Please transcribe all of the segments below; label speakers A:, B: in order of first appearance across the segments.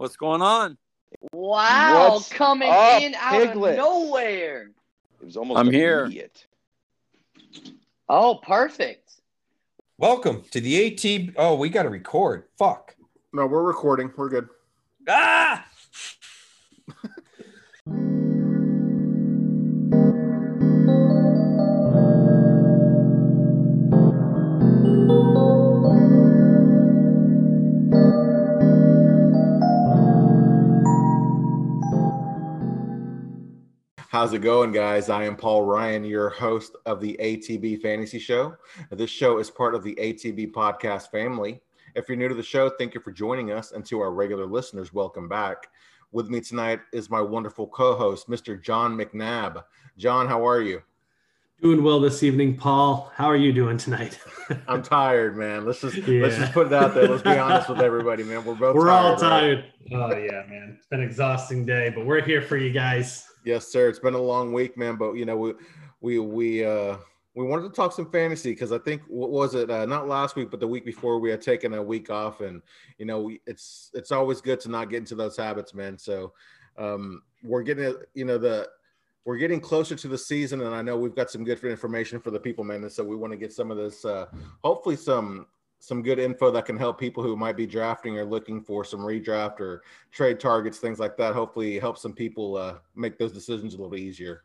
A: What's going on?
B: Wow,
C: What's
B: coming
C: up,
B: in out
C: Piglet?
B: of nowhere.
C: It was almost
A: I'm here.
B: Oh, perfect.
D: Welcome to the AT. Oh, we got to record. Fuck.
E: No, we're recording. We're good.
D: Ah!
E: How's it going, guys? I am Paul Ryan, your host of the ATB Fantasy Show. This show is part of the ATB podcast family. If you're new to the show, thank you for joining us. And to our regular listeners, welcome back. With me tonight is my wonderful co host, Mr. John McNabb. John, how are you?
F: Doing well this evening, Paul. How are you doing tonight?
E: I'm tired, man. Let's just let's just put it out there. Let's be honest with everybody, man. We're both
F: we're
E: tired,
F: all
E: right?
F: tired. Oh yeah, man. It's been an exhausting day, but we're here for you guys.
E: Yes, sir. It's been a long week, man. But you know, we we we uh we wanted to talk some fantasy because I think what was it? Uh, not last week, but the week before, we had taken a week off, and you know, we, it's it's always good to not get into those habits, man. So um, we're getting, you know, the we're getting closer to the season, and I know we've got some good information for the people, man. And so we want to get some of this, uh, hopefully, some some good info that can help people who might be drafting or looking for some redraft or trade targets, things like that. Hopefully, help some people uh, make those decisions a little bit easier.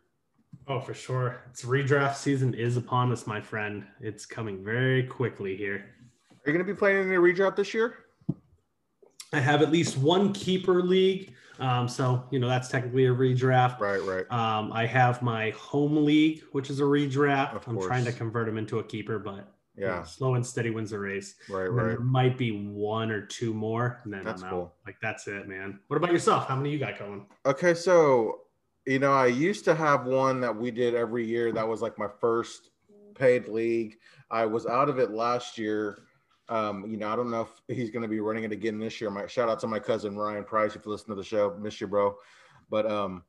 F: Oh, for sure. It's redraft season is upon us, my friend. It's coming very quickly here.
E: Are you going to be playing any redraft this year?
F: I have at least one keeper league. Um, so you know that's technically a redraft.
E: Right, right.
F: Um, I have my home league, which is a redraft. I'm trying to convert them into a keeper, but
E: Yeah,
F: slow and steady wins the race.
E: right,
F: And
E: right.
F: there might be one or two more, and then
E: That's
F: I'm
E: cool.
F: Like that's it, man. What about yourself? How many you got going?
E: Okay, so you know, I used to have one that we did every year. That was like my first paid league. I was out of it last year. Um, you know, I don't know if he's going to be running it again this year. My shout out to my cousin Ryan Price if you listen to the show, miss you, bro. But um,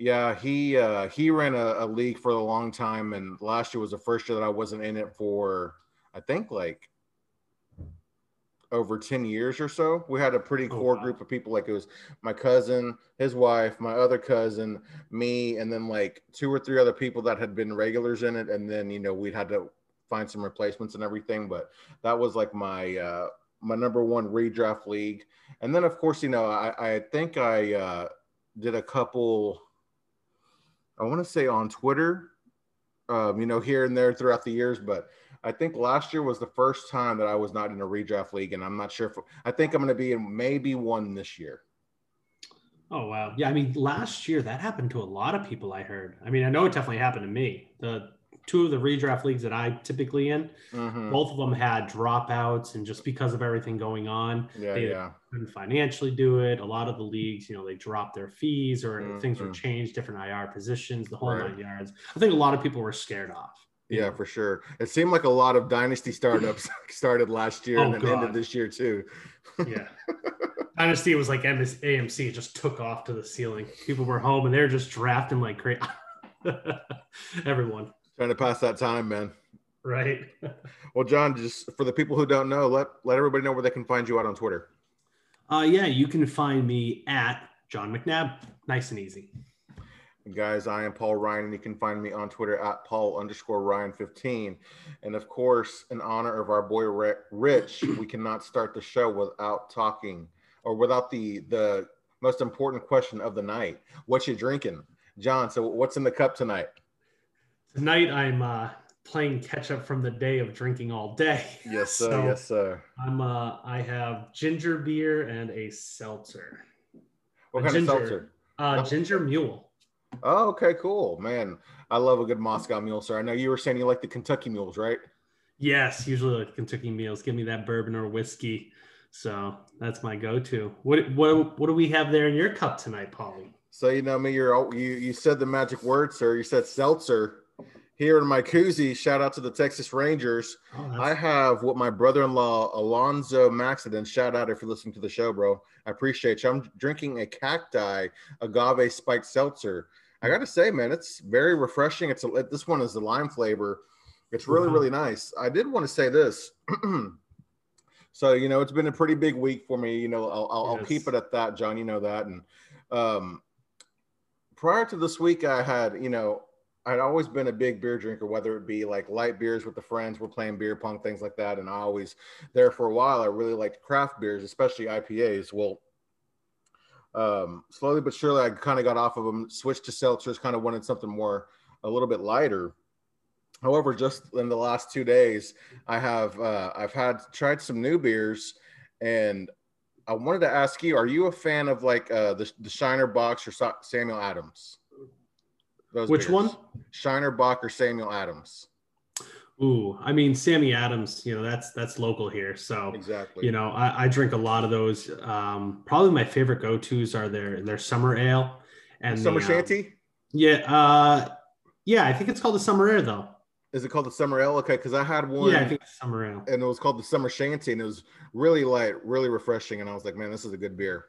E: yeah, he uh, he ran a, a league for a long time, and last year was the first year that I wasn't in it for I think like over 10 years or so. We had a pretty
F: Oh,
E: core
F: wow.
E: group of people. Like it was my cousin, his wife, my other cousin, me, and then like two or three other people that had been regulars in it. And then, you know, we'd had to find some replacements and everything. But that was like my uh my number one redraft league. And then of course, you know, I, I think I uh did a couple I want to say on Twitter, um, you know, here and there throughout the years, but I think last year was the first time that I was not in a redraft league, and I'm not sure if I think I'm going to be in maybe one this year.
F: Oh wow. Yeah, I mean last year that happened to a lot of people I heard. I mean, I know it definitely happened to me. The two of the redraft leagues that I typically in,
E: Mhm.
F: both of them had dropouts and just because of everything going on,
E: Yeah,
F: they
E: yeah,
F: couldn't financially do it. A lot of the leagues, you know, they dropped their fees or things were changed, different IR positions, the whole
E: Right.
F: nine yards. I think a lot of people were scared off.
E: yeah, for sure. It seemed like a lot of dynasty startups started last year
F: Oh,
E: and then ended this year too.
F: yeah. Dynasty was like MS AMC it just took off to the ceiling. People were home and they're just drafting like crazy. Everyone,
E: Trying to pass that time, man.
F: right?
E: Well, John, just for the people who don't know, let let everybody know where they can find you out on Twitter.
F: Uh, yeah, you can find me at John McNabb. Nice and easy.
E: Guys, I am Paul Ryan, and you can find me on Twitter at Paul underscore Ryan 15. And of course, in honor of our boy Rich, we cannot start the show without talking or without the the most important question of the night. What you drinking? John, so what's in the cup tonight?
F: Tonight I'm uh, playing catch up from the day of drinking all day.
E: Yes, sir.
F: So
E: yes, sir.
F: I'm uh, I have ginger beer and a seltzer.
E: What
F: a
E: kind
F: ginger.
E: of seltzer?
F: Uh, ginger mule.
E: Oh, okay, cool. Man, I love a good Moscow mule, sir. I know you were saying you like the Kentucky mules, right?
F: Yes, usually like Kentucky mules. Give me that bourbon or whiskey. So that's my go-to. What what what do we have there in your cup tonight, Polly?
E: So you know me, you're you you said the magic word, sir. You said seltzer. Here in my koozie, shout out to the Texas Rangers.
F: Oh,
E: I have what my brother-in-law Alonzo Maxiden. Shout out if you're listening to the show, bro. I appreciate you. I'm drinking a cacti agave spiked seltzer. I got to say, man, it's very refreshing. It's a, this one is the lime flavor. It's really
F: Wow.
E: really nice. I did want to say this. So you know, it's been a pretty big week for me. You know, I'll I'll, I'll keep it at that, John. You know that. And um, prior to this week, I had you know. I'd always been a big beer drinker, whether it be like light beers with the friends, we're playing beer pong, things like that. And I always, there for a while, I really liked craft beers, especially IPAs. Well, um, slowly but surely, I kind of got off of them, switched to seltzers, kind of wanted something more, a little bit lighter. However, just in the last two days, I have uh, I've had tried some new beers, and I wanted to ask you: Are you a fan of like uh, the the Shiner Bock or Samuel Adams? Those
F: Which one?
E: Shiner Bock or Samuel Adams?
F: Ooh, I mean Sammy Adams. You know that's that's local here, so
E: Exactly.
F: you know I, I drink a lot of those. Um, probably my favorite go tos are their their summer ale and the,
E: Summer
F: um,
E: Shanty.
F: Yeah, uh, yeah, I think it's called the summer ale though.
E: Is it called the Summer Ale? Okay, because I had one.
F: Yeah, I think summer ale.
E: and it was called the Summer Shanty, and it was really light, really refreshing. And I was like, man, this is a good beer.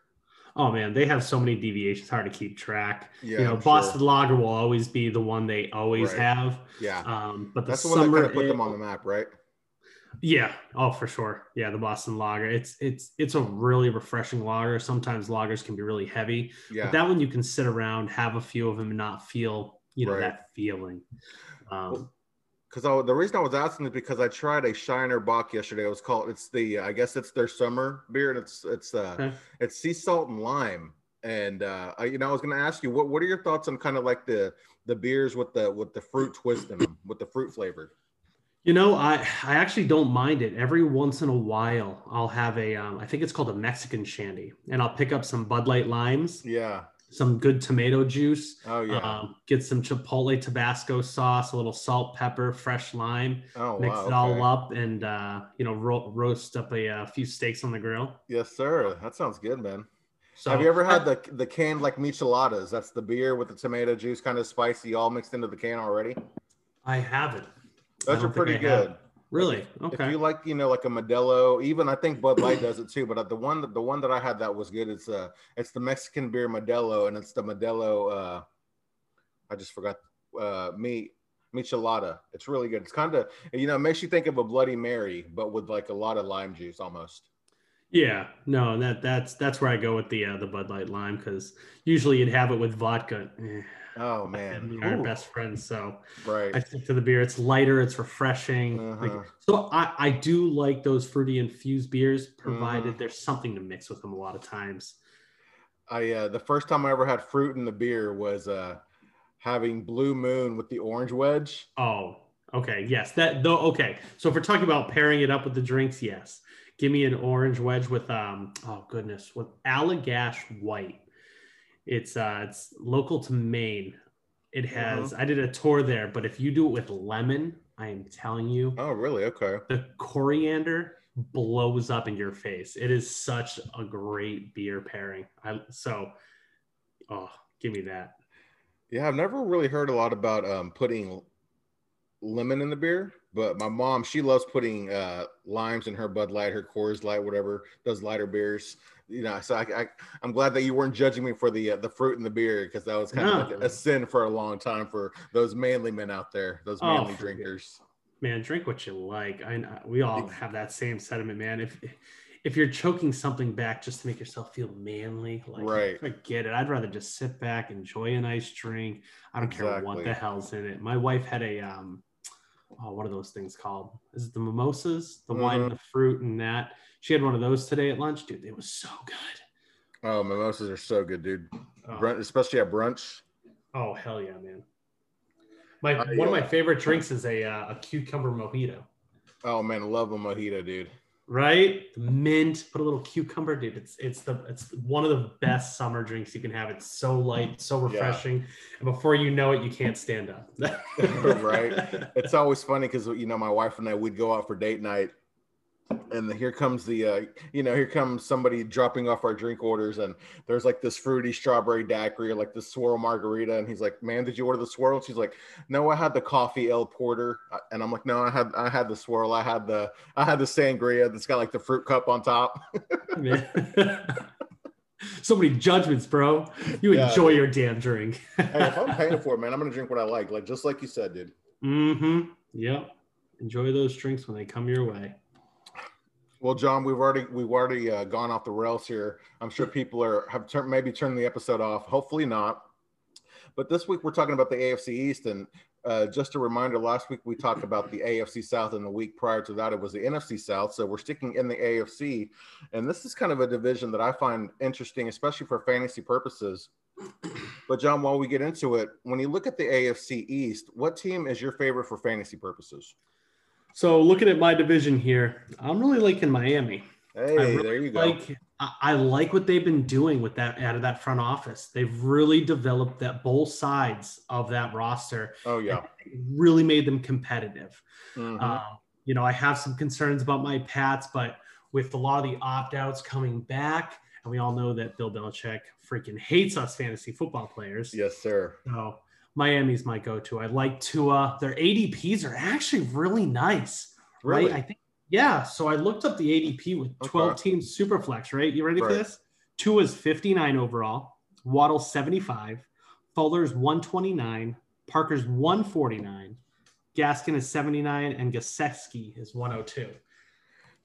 F: Oh man, they have so many deviations, hard to keep track.
E: Yeah,
F: you know,
E: I'm
F: Boston
E: sure.
F: Lager will always be the one they always
E: Right.
F: have.
E: Yeah,
F: Um, but the
E: that's the one that
F: summer
E: kind of put them on the map, right?
F: Yeah, oh for sure. Yeah, the Boston Lager. It's it's it's a really refreshing lager. Sometimes lagers can be really heavy,
E: Yeah,
F: but that one you can sit around, have a few of them, and not feel you know
E: Right.
F: that feeling. Um,
E: because the reason I was asking is because I tried a Shiner Bock yesterday. It was called. It's the I guess it's their summer beer, and it's it's uh
F: Okay.
E: it's sea salt and lime. And uh, I, you know, I was going to ask you, what what are your thoughts on kind of like the the beers with the with the fruit twist in them, with the fruit flavored?
F: You know, I I actually don't mind it. Every once in a while, I'll have a um, I think it's called a Mexican shandy, and I'll pick up some Bud Light limes,
E: Yeah.
F: Some good tomato juice,
E: Oh yeah.
F: um, get some Chipotle Tabasco sauce, a little salt, pepper, fresh lime,
E: oh
F: mix
E: wow.
F: it all
E: okay.
F: up, and uh, you know ro- roast up a, uh few steaks on the grill.
E: Yes, sir. That sounds good, man.
F: So
E: Have you ever had the the canned like micheladas? That's the beer with the tomato juice, kind of spicy, all mixed into the can already.
F: I haven't. I
E: Those are pretty
F: good. have. Really? Okay.
E: If you like, you know, like a Modelo, even I think Bud Light does it too. But the one that the one that I had that was good. It's uh, it's the Mexican beer Modelo, and it's the Modelo. Uh, I just forgot. Uh, meat michelada. It's really good. It's kind of you know, it makes you think of a Bloody Mary, but with like a lot of lime juice almost.
F: Yeah, no, that that's that's where I go with the uh, the Bud Light lime because usually you'd have it with vodka. Eh,
E: Oh man,
F: we are best friends, so
E: right?
F: I stick to the beer. It's lighter, it's refreshing.
E: Uh-huh.
F: so I I do like those fruity infused beers, provided
E: Mhm.
F: there's something to mix with them. A lot of times.
E: I uh, the first time I ever had fruit in the beer was uh, having Blue Moon with the orange wedge.
F: Oh, okay, yes, that though. Okay, so if we're talking about pairing it up with the drinks, yes, give me an orange wedge with um. Oh goodness, with Allagash White. It's uh, it's local to Maine. It has. I did a tour there, but if you do it with lemon, I am telling you,
E: Oh, really? Okay.
F: the coriander blows up in your face. It is such a great beer pairing. I so, oh, give me that.
E: Yeah, I've never really heard a lot about um, putting lemon in the beer, but my mom she loves putting uh, limes in her Bud Light, her Coors Light, whatever. Does lighter beers, you know. So I, I I'm glad that you weren't judging me for the uh, the fruit and the beer because that was kind of like a sin for a long time for those manly men out there, those
F: Oh,
E: manly
F: forget-
E: drinkers.
F: Man, drink what you like. I we all have that same sentiment, man. If if you're choking something back just to make yourself feel manly, like
E: Right.
F: forget it. I'd rather just sit back, enjoy a nice drink. I don't care what the hell's in it. My wife had a um, oh, what are those things called? Is it the mimosas, the wine
E: Mhm.
F: and the fruit, and that? She had one of those today at lunch, dude. It was so good.
E: Oh, mimosas are so good, dude.
F: Oh.
E: Brunch, especially at brunch.
F: Oh hell yeah, man! My
E: Uh,
F: one of my favorite drinks is a uh, a cucumber mojito.
E: Oh man, I love a mojito, dude.
F: Right, mint. Put a little cucumber, dude. It's it's the it's one of the best summer drinks you can have. It's so light, so
E: Yeah.
F: refreshing, and before you know it, you can't stand up.
E: Right. It's always funny because you know my wife and I we'd go out for date night, and here comes the uh, you know here comes somebody dropping off our drink orders, and there's like this fruity strawberry daiquiri or like this swirl margarita, and he's like, "Man, did you order the swirl?" And she's like, "No, I had the coffee El Porter," Uh, and I'm like, "No, I had I had the swirl. I had the I had the sangria that's got like the fruit cup on top."
F: So many judgments, bro. You
E: Yeah,
F: enjoy
E: dude.
F: your damn drink.
E: hey, if I'm paying for it, man, I'm gonna drink what I like, like just like you said, dude.
F: mm-hmm. Yep. Enjoy those drinks when they come your way.
E: Well, John, we've already we've already uh, gone off the rails here. I'm sure people are have turned maybe turned the episode off. Hopefully not. But this week we're talking about the AFC East, and uh, just a reminder: last week we talked about the AFC South, and the week prior to that it was the NFC South. So we're sticking in the AFC, and this is kind of a division that I find interesting, especially for fantasy purposes. But John, while we get into it, when you look at the AFC East, what team is your favorite for fantasy purposes?
F: So looking at my division here, I'm really liking Miami.
E: Hey,
F: really
E: there you go.
F: Like I, I like what they've been doing with that out of that front office. They've really developed that both sides of that roster.
E: oh yeah.
F: Really made them competitive.
E: Mhm.
F: Um, you know, I have some concerns about my Pats, but with a lot of the opt outs coming back, and we all know that Bill Belichick freaking hates us fantasy football players.
E: yes, sir.
F: So Miami's my go to. I like Tua. Their ADPs are actually really nice.
E: Really?
F: Right? I think, yeah. So I looked up the ADP with 12
E: Okay.
F: teams Superflex, right? You ready for
E: Right.
F: this? Tua's 59 overall, Waddle 75, Fuller's 129, Parker's 149, Gaskin is 79, and Gesicki is 102.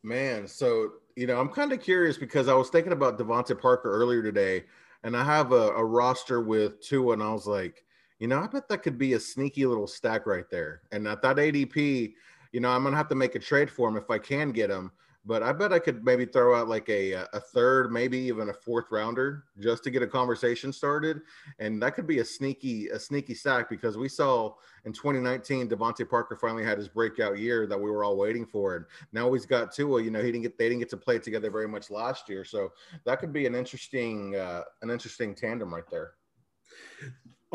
E: Man, so you know, I'm kind of curious because I was thinking about DeVante Parker earlier today, and I have a, a roster with two, and I was like, you know, I bet that could be a sneaky little stack right there. And at that ADP, you know, I'm gonna have to make a trade for him if I can get him. But I bet I could maybe throw out like a a third, maybe even a fourth rounder just to get a conversation started, and that could be a sneaky a sneaky stack because we saw in 2019 DeVante Parker finally had his breakout year that we were all waiting for, and now he's got Tua. You know, he didn't get they didn't get to play together very much last year, so that could be an interesting uh, an interesting tandem right there.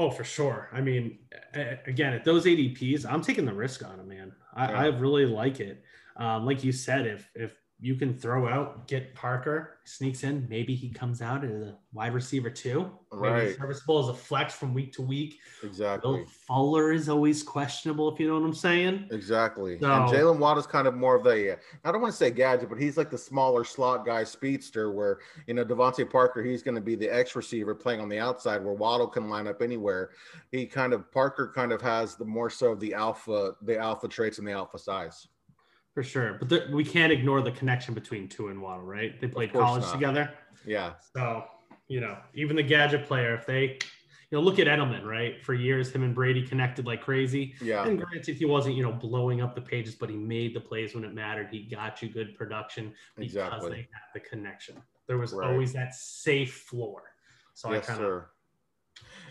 F: Oh, for sure. I mean, again, at those ADPs, I'm taking the risk on it, man. I,
E: Yeah.
F: I really like it. Um, like you said, if if you can throw out, get Parker, sneaks in, maybe he comes out as a wide receiver too. Maybe
E: Right.
F: serviceable as a flex from week to week.
E: Exactly.
F: Will Fuller is always questionable, if you know what I'm saying.
E: Exactly.
F: So-
E: and Jalen Watt is kind of more of the, I don't want to say gadget, but he's like the smaller slot guy speedster where, you know, DeVante Parker, he's going to be the X receiver playing on the outside where Waddle can line up anywhere. He kind of, Parker kind of has the more so of the alpha, the alpha traits and the alpha size.
F: For sure. But there, we can't ignore the connection between Tua and Waddle, right? They played college
E: not.
F: together.
E: Yeah.
F: So, you know, even the gadget player, if they, you know, look at Edelman, right? For years, him and Brady connected like crazy.
E: Yeah.
F: And granted, he wasn't, you know, blowing up the pages, but he made the plays when it mattered. He got you good production because
E: Exactly.
F: they had the connection. There was
E: Right.
F: always that safe floor. So
E: yes,
F: I kind of.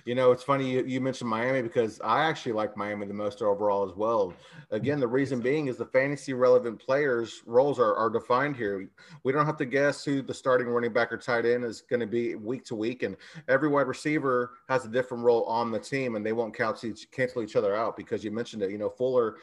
E: You know, it's funny you, you mentioned Miami because I actually like Miami the most overall as well. Again, the reason being is the fantasy relevant players' roles are, are defined here. We don't have to guess who the starting running back or tight end is going to be week to week, and every wide receiver has a different role on the team, and they won't cancel each, cancel each other out because you mentioned it. You know, Fuller.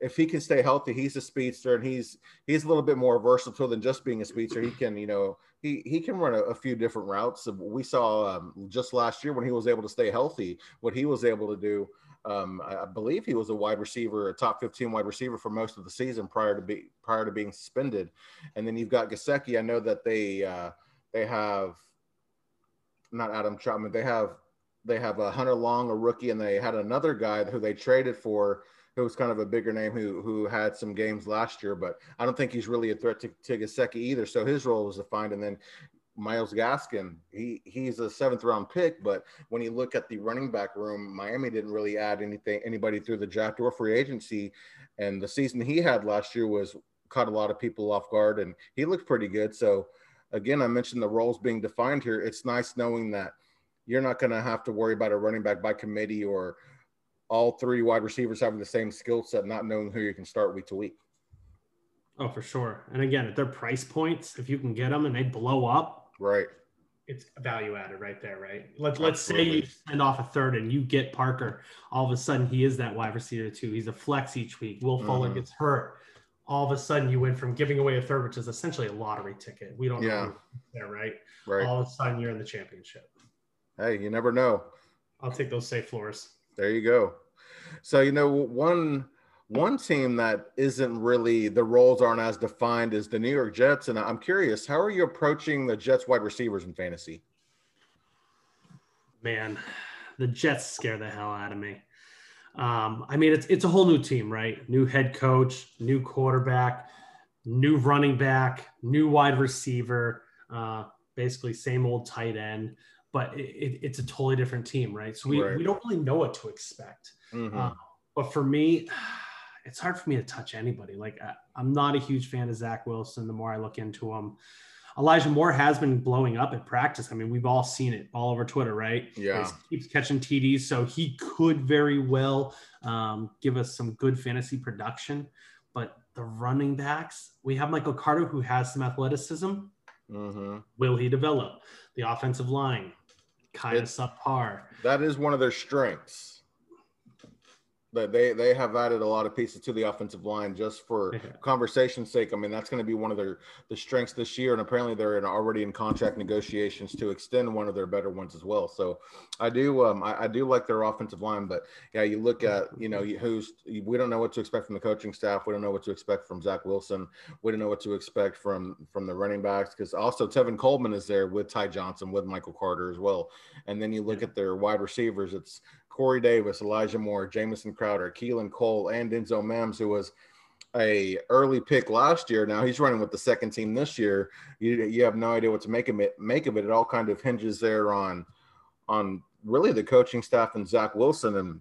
E: If he can stay healthy, he's a speedster, and he's he's a little bit more versatile than just being a speedster. He can, you know, he he can run a, a few different routes. We saw um, just last year when he was able to stay healthy, what he was able to do. Um, I, believe he was a wide receiver, a top 15 wide receiver for most of the season prior to be prior to being suspended. And then you've got Gesicki. I know that they uh, they have not Adam Trautman. They have they have a Hunter Long, a rookie, and they had another guy who they traded for who was kind of a bigger name who who had some games last year, but I don't think he's really a threat to, to Gesicki either. So his role was defined. And then Myles Gaskin, he he's a seventh round pick, but when you look at the running back room, Miami didn't really add anything anybody through the draft or free agency. And the season he had last year was caught a lot of people off guard, and he looked pretty good. So again, I mentioned the roles being defined here. It's nice knowing that you're not going to have to worry about a running back by committee or all three wide receivers having the same skill set, not knowing who you can start week to week.
F: oh, for sure. And again, at their price points, if you can get them and they blow up,
E: Right.
F: it's value added right there, right? Let's let's say you send off a third and you get Parker. All of a sudden, he is that wide receiver too. He's a flex each week. Will Fuller
E: Mhm.
F: gets hurt. All of a sudden, you went from giving away a third, which is essentially a lottery ticket. We don't
E: Yeah.
F: know there, right?
E: Right.
F: All of a sudden, you're in the championship.
E: hey, you never know.
F: I'll take those safe floors.
E: There you go. So you know one one team that isn't really the roles aren't as defined as the New York Jets, and I'm curious, how are you approaching the Jets wide receivers in fantasy?
F: Man, the Jets scare the hell out of me. Um, I mean, it's it's a whole new team, right? New head coach, new quarterback, new running back, new wide receiver, uh, basically same old tight end, but it, it, it's a totally different team, right? So we,
E: Right.
F: we don't really know what to expect.
E: Mhm.
F: Uh, but for me, it's hard for me to touch anybody. Like I, I'm not a huge fan of Zach Wilson. The more I look into him, Elijah Moore has been blowing up at practice. I mean, we've all seen it all over Twitter, right?
E: Yeah.
F: He keeps catching TDs, so he could very well um, give us some good fantasy production. But the running backs, we have Michael Carter who has some athleticism.
E: Mhm.
F: Will he develop? The offensive line, kind of subpar.
E: That is one of their strengths. That they they have added a lot of pieces to the offensive line just for
F: Yeah.
E: conversation's sake. I mean, that's going to be one of their the strengths this year, and apparently they're in, already in contract negotiations to extend one of their better ones as well. So I do um I, I do like their offensive line, but yeah, you look at you know who's we don't know what to expect from the coaching staff. We don't know what to expect from Zach Wilson. We don't know what to expect from from the running backs because also Tevin Coleman is there with Ty Johnson with Michael Carter as well. And then you look at their wide receivers. It's Corey Davis, Elijah Moore, Jamison Crowder, Keelan Cole, and Denzel Mims, who was a early pick last year. Now he's running with the second team this year. You, you have no idea what to make of it. Make of it. It all kind of hinges there on on really the coaching staff and Zach Wilson. And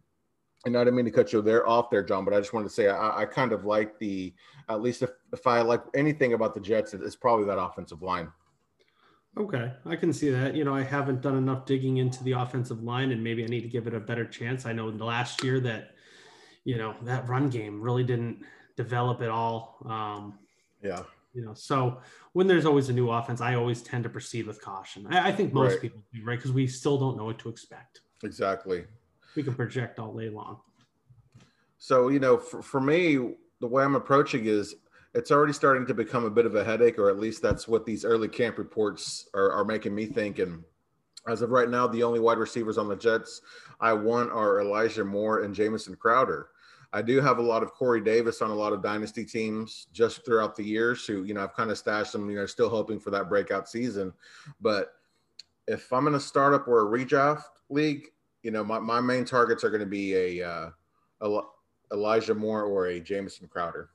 E: and I didn't mean to cut you there off there, John, but I just wanted to say I, I kind of like the at least if, if I like anything about the Jets, it's probably that offensive line.
F: Okay, I can see that. You know, I haven't done enough digging into the offensive line, and maybe I need to give it a better chance. I know in the last year that, you know, that run game really didn't develop at all. Um,
E: Yeah.
F: you know, so when there's always a new offense, I always tend to proceed with caution. I, I think most
E: Right.
F: people do, right? Because we still don't know what to expect.
E: Exactly.
F: We can project all day long.
E: So, you know, for, for me, the way I'm approaching is it's already starting to become a bit of a headache, or at least that's what these early camp reports are, are making me think. And as of right now, the only wide receivers on the Jets I want are Elijah Moore and Jamison Crowder. I do have a lot of Corey Davis on a lot of dynasty teams just throughout the years who, you know, I've kind of stashed them, you know, still hoping for that breakout season. But if I'm in a startup or a redraft league, you know, my, my main targets are going to be a, uh, Eli- Elijah Moore or a Jamison Crowder.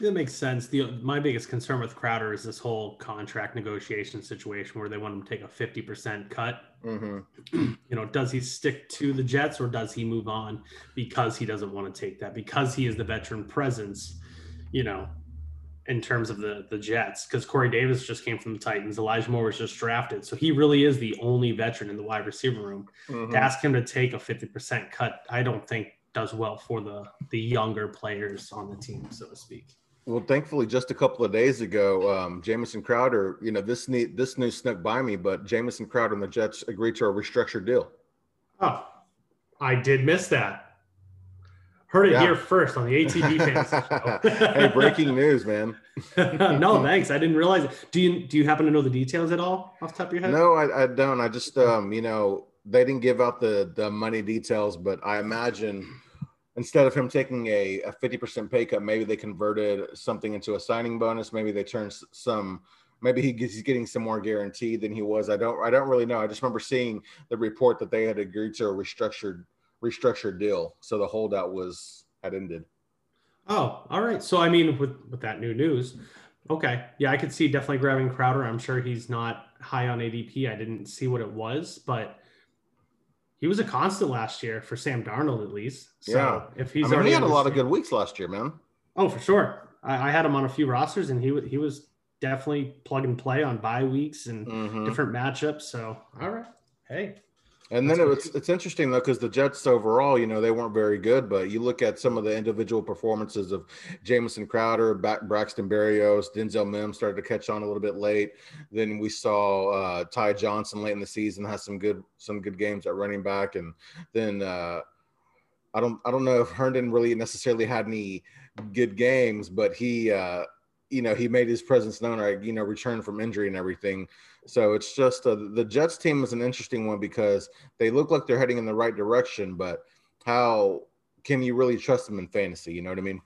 F: That makes sense. The my biggest concern with Crowder is this whole contract negotiation situation where they want him to take a fifty percent cut.
E: Mm-hmm.
F: you know, does he stick to the Jets or does he move on because he doesn't want to take that because he is the veteran presence, you know, in terms of the the Jets? Because Corey Davis just came from the Titans, Elijah Moore was just drafted, so he really is the only veteran in the wide receiver room.
E: Mm-hmm.
F: To ask him to take a fifty percent cut, I don't think does well for the the younger players on the team, so to speak.
E: Well, thankfully, just a couple of days ago, um, Jamison Crowder, you know, this neat, this news snuck by me, but Jamison Crowder and the Jets agreed to a restructured deal.
F: Oh, I did miss that. Heard it
E: Yeah.
F: here first on the ATB Fantasy Show.
E: hey, breaking news, man.
F: no, thanks. I didn't realize it. Do you do you happen to know the details at all off the top of your head?
E: No, I, I don't. I just, um, you know, they didn't give out the the money details, but I imagine instead of him taking a, a 50% pay cut, maybe they converted something into a signing bonus. Maybe they turned some, maybe he gets, he's getting some more guaranteed than he was. I don't, I don't really know. I just remember seeing the report that they had agreed to a restructured, restructured deal. So the holdout was had ended.
F: Oh, all right. So I mean, with with that new news, okay, yeah, I could see definitely grabbing Crowder. I'm sure he's not high on ADP. I didn't see what it was, but he was a constant last year for Sam Darnold at least. So
E: Yeah.
F: if he's
E: I mean,
F: already
E: he had a lot of good weeks last year, man.
F: Oh, for sure. I, I had him on a few rosters, and he he was definitely plug and play on bye weeks and
E: Mhm.
F: different matchups. So all right, hey,
E: And then it's it's interesting though because the Jets overall, you know, they weren't very good. But you look at some of the individual performances of Jamison Crowder, Braxton Berrios, Denzel Mims started to catch on a little bit late. Then we saw uh, Ty Johnson late in the season has some good some good games at running back, and then uh, I don't I don't know if Herndon really necessarily had any good games, but he uh, you know he made his presence known. Right, you know, returned from injury and everything. So it's just uh, the Jets team is an interesting one because they look like they're heading in the right direction, but how can you really trust them in fantasy? You know what I mean?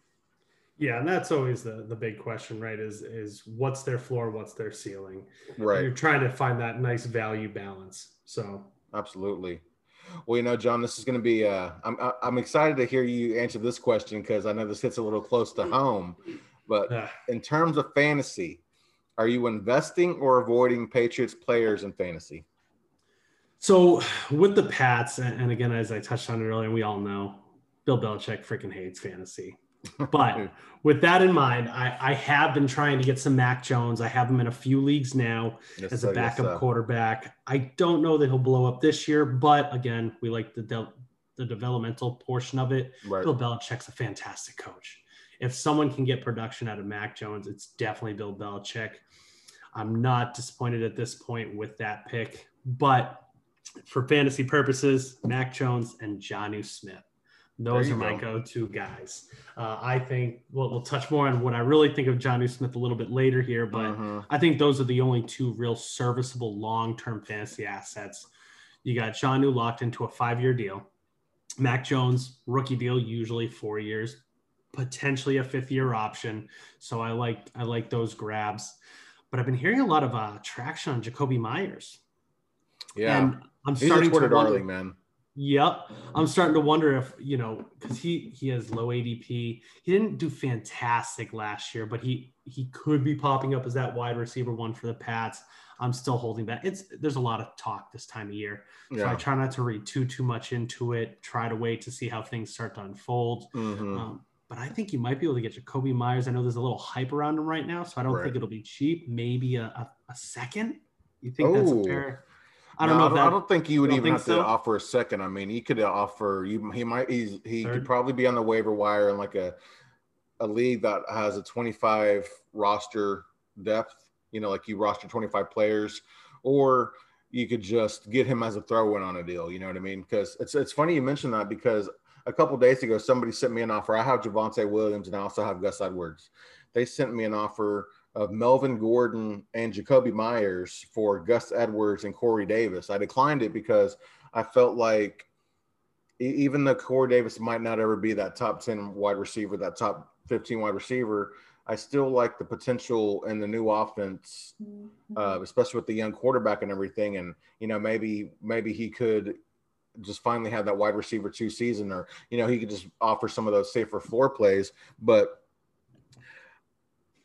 F: yeah, and that's always the the big question, right? Is is what's their floor, what's their ceiling?
E: Right.
F: You're trying to find that nice value balance. So
E: Absolutely. Well, you know, John, this is going to be. Uh, I'm I'm excited to hear you answer this question because I know this hits a little close to home. But in terms of fantasy, are you investing or avoiding Patriots players in fantasy?
F: So with the Pats, and again, as I touched on it earlier, we all know Bill Belichick freaking hates fantasy. But with that in mind, I, I have been trying to get some Mac Jones. I have him in a few leagues now
E: Yes,
F: as a
E: yes,
F: backup
E: sir.
F: quarterback. I don't know that he'll blow up this year, but again, we like the de- the developmental portion of it.
E: Right.
F: Bill Belichick's a fantastic coach. If someone can get production out of Mac Jones, it's definitely Bill Belichick. I'm not disappointed at this point with that pick, but for fantasy purposes, Mac Jones and Jonnu Smith. Those are my
E: go.
F: go-to guys. Uh, I think we'll, we'll touch more on what I really think of Jonnu Smith a little bit later here, but
E: Mhm.
F: I think those are the only two real serviceable long-term fantasy assets. You got Jonnu locked into a five-year deal. Mac Jones rookie deal, usually four years, potentially a fifth-year option. So I like I like those grabs. But I've been hearing a lot of uh, traction on Jakobi Meyers,
E: yeah,
F: and I'm
E: he's
F: starting to
E: Twitter
F: wonder.
E: darling, man.
F: Yep. I'm starting to wonder if, you know, because he he has low ADP. He didn't do fantastic last year, but he he could be popping up as that wide receiver one for the Pats. I'm still holding back. It's there's a lot of talk this time of year. So I try not to read too too much into it. Try to wait to see how things start to unfold.
E: Mhm.
F: Um, but I think you might be able to get Jakobi Meyers. I know there's a little hype around him right now, so I don't
E: Right.
F: think it'll be cheap. Maybe a, a, a second. You think that's a fair? I don't know.
E: I don't,
F: that,
E: I don't think you would even have
F: so?
E: to offer a second. I mean, he could offer you. He might. He's he
F: Third?
E: could probably be on the waiver wire in like a a league that has a 25 roster depth. You know, like you roster 25 players, or you could just get him as a throw in on a deal. You know what I mean? Because it's it's funny you mentioned that because a couple days ago somebody sent me an offer. I have Javonte Williams and I also have Gus Edwards. They sent me an offer of Melvin Gordon and Jakobi Meyers for Gus Edwards and Corey Davis. I declined it because I felt like even though Corey Davis might not ever be that top 10 wide receiver, that top 15 wide receiver, I still like the potential in the new offense, uh, especially with the young quarterback and everything. And, you know, maybe, maybe he could just finally have that wide receiver two season or, you know, he could just offer some of those safer floor plays. But,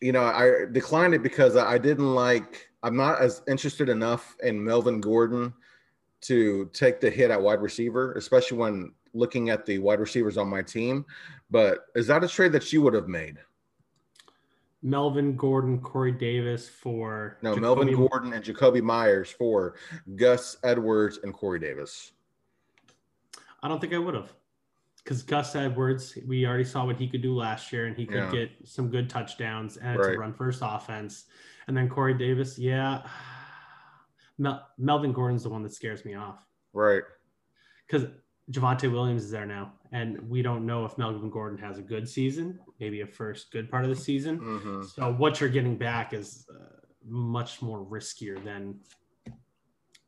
E: you know, I declined it because I didn't like. I'm not as interested enough in Melvin Gordon to take the hit at wide receiver, especially when looking at the wide receivers on my team. But is that a trade that you would have made?
F: Melvin Gordon, Corey Davis for
E: No,
F: Jakobi-
E: Melvin Gordon and Jakobi Meyers for Gus Edwards and Corey Davis.
F: I don't think I would have. Because Gus Edwards, we already saw what he could do last year, and he could
E: Yeah.
F: get some good touchdowns, and it's a run first offense. And then Corey Davis, yeah. Mel- Melvin Gordon's the one that scares me off
E: Right.
F: because Javonte Williams is there now, and we don't know if Melvin Gordon has a good season, maybe a first good part of the season.
E: hmm
F: So what you're getting back is uh, much more riskier than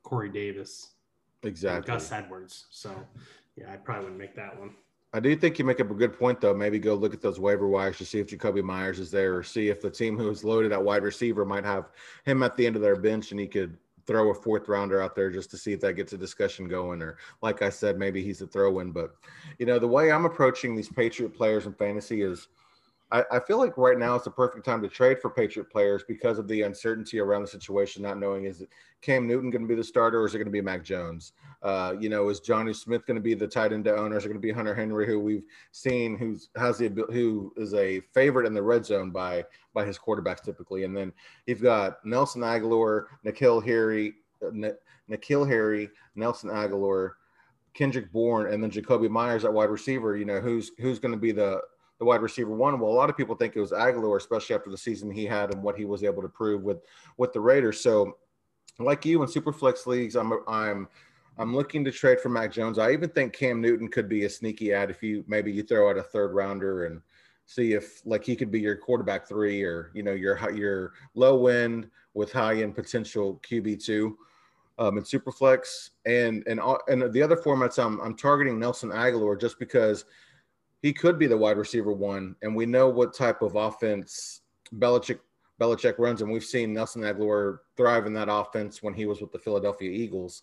F: Corey Davis.
E: Exactly.
F: Gus Edwards. So, yeah, I probably wouldn't make that one.
E: I do think you make up a good point, though. Maybe go look at those waiver wires to see if Jakobi Meyers is there, or see if the team who is loaded at wide receiver might have him at the end of their bench, and he could throw a fourth rounder out there just to see if that gets a discussion going. Or, like I said, maybe he's a throw in. But you know, the way I'm approaching these Patriot players in fantasy is. I, I feel like right now is the perfect time to trade for Patriot players because of the uncertainty around the situation, not knowing is it Cam Newton going to be the starter or is it going to be Mac Jones? Uh, you know, is Jonnu Smith going to be the tight end to owner? Is it going to be Hunter Henry, who we've seen who's has the who is a favorite in the red zone by by his quarterbacks typically? And then you've got Nelson Agholor, N'Keal Harry, uh, N- N'Keal Harry, Nelson Agholor, Kendrick Bourne, and then Jakobi Meyers at wide receiver. You know, who's who's going to be the the wide receiver one. Well, a lot of people think it was Agholor, especially after the season he had and what he was able to prove with with the Raiders. So, like you in Superflex leagues, I'm I'm I'm looking to trade for Mac Jones. I even think Cam Newton could be a sneaky ad if you maybe you throw out a third rounder and see if like he could be your quarterback three or you know your your low end with high end potential QB two um, in Superflex and and all- and the other formats I'm I'm targeting Nelson Agholor just because he could be the wide receiver one, and we know what type of offense Belichick Belichick runs, and we've seen Nelson Agholor thrive in that offense when he was with the Philadelphia Eagles.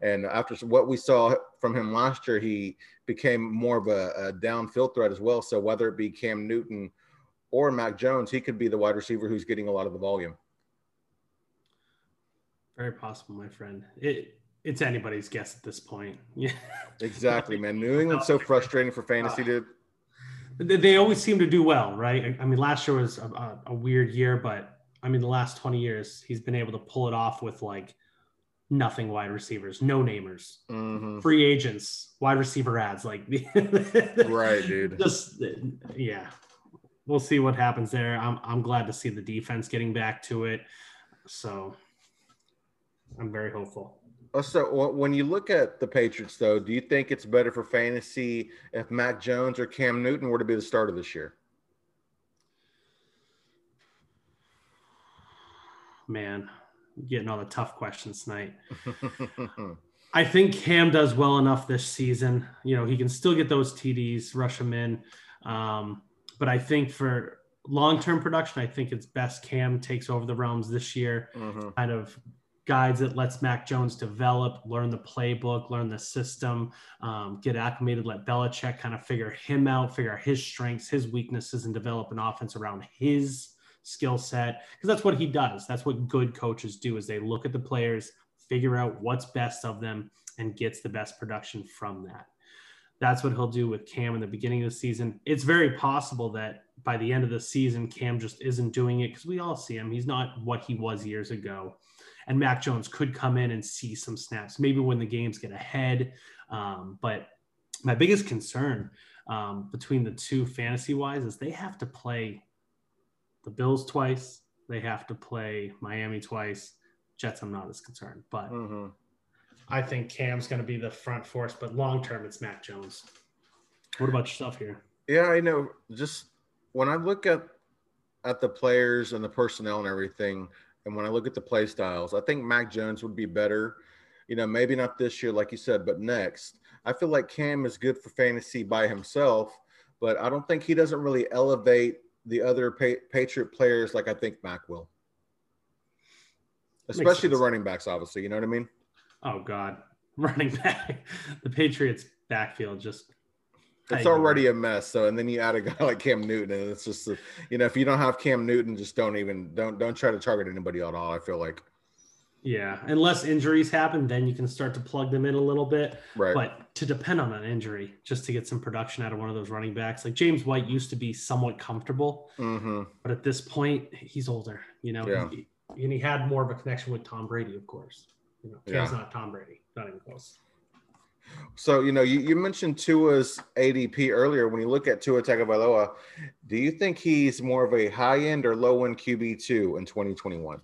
E: And after what we saw from him last year, he became more of a, a downfield threat as well. So whether it be Cam Newton or Mac Jones, he could be the wide receiver who's getting a lot of the volume.
F: Very possible, my friend. It it's anybody's guess at this point. Yeah.
E: Exactly, man. New England's so frustrating for fantasy, uh, dude.
F: They- always seem to do well, right? I- mean, last year was a, a, weird year, but I mean, the last 20 years, he's been able to pull it off with like nothing wide receivers, no namers,
E: Mhm.
F: free agents, wide receiver ads. Like,
E: Right, dude.
F: Just, yeah. We'll see what happens there. I'm, I'm glad to see the defense getting back to it. So I'm very hopeful.
E: Uh, So when you look at the Patriots, though, do you think it's better for fantasy if Mac Jones or Cam Newton were to be the starter this year?
F: Man, getting all the tough questions tonight. I think Cam does well enough this season. You know, he can still get those TDs, rush them in. Um, but I think for long term production, I think it's best Cam takes over the realms this year,
E: Mhm.
F: kind of guides that lets Mac Jones develop, learn the playbook, learn the system, um, get acclimated, let Belichick kind of figure him out, figure out his strengths, his weaknesses, and develop an offense around his skill set. Because that's what he does. That's what good coaches do is they look at the players, figure out what's best of them, and gets the best production from that. That's what he'll do with Cam in the beginning of the season. It's very possible that by the end of the season, Cam just isn't doing it because we all see him. He's not what he was years ago. And Mac Jones could come in and see some snaps, maybe when the games get ahead. Um, but my biggest concern um, between the two fantasy wise is they have to play the Bills twice. They have to play Miami twice. Jets, I'm not as concerned, but
E: Mhm.
F: I think Cam's going to be the front force. But long term, it's Mac Jones. What about yourself here?
E: Yeah, I know. Just when I look at at the players and the personnel and everything, and when I look at the play styles, I think Mac Jones would be better. You know, maybe not this year, like you said, but next. I feel like Cam is good for fantasy by himself, but I don't think he doesn't really elevate the other pa- Patriot players like I think Mac will. Especially the running backs, obviously. You know what I mean?
F: Oh God, running back, the Patriots backfield just.
E: It's already a mess. So, and then you add a guy like Cam Newton, and it's just, you know, if you don't have Cam Newton, just don't even don't don't try to target anybody at all. I feel like,
F: Yeah, unless injuries happen, then you can start to plug them in a little bit.
E: right?
F: But to depend on an injury just to get some production out of one of those running backs, like James White used to be somewhat comfortable,
E: hmm
F: but at this point, he's older. You know,
E: Yeah.
F: He- and he had more of a connection with Tom Brady, of course. You know, Cam's
E: Yeah.
F: not Tom Brady, not even close.
E: So, you know, you, you mentioned Tua's ADP earlier. When you look at Tua Tagovailoa, do you think he's more of a high end or low end QB two in 2021?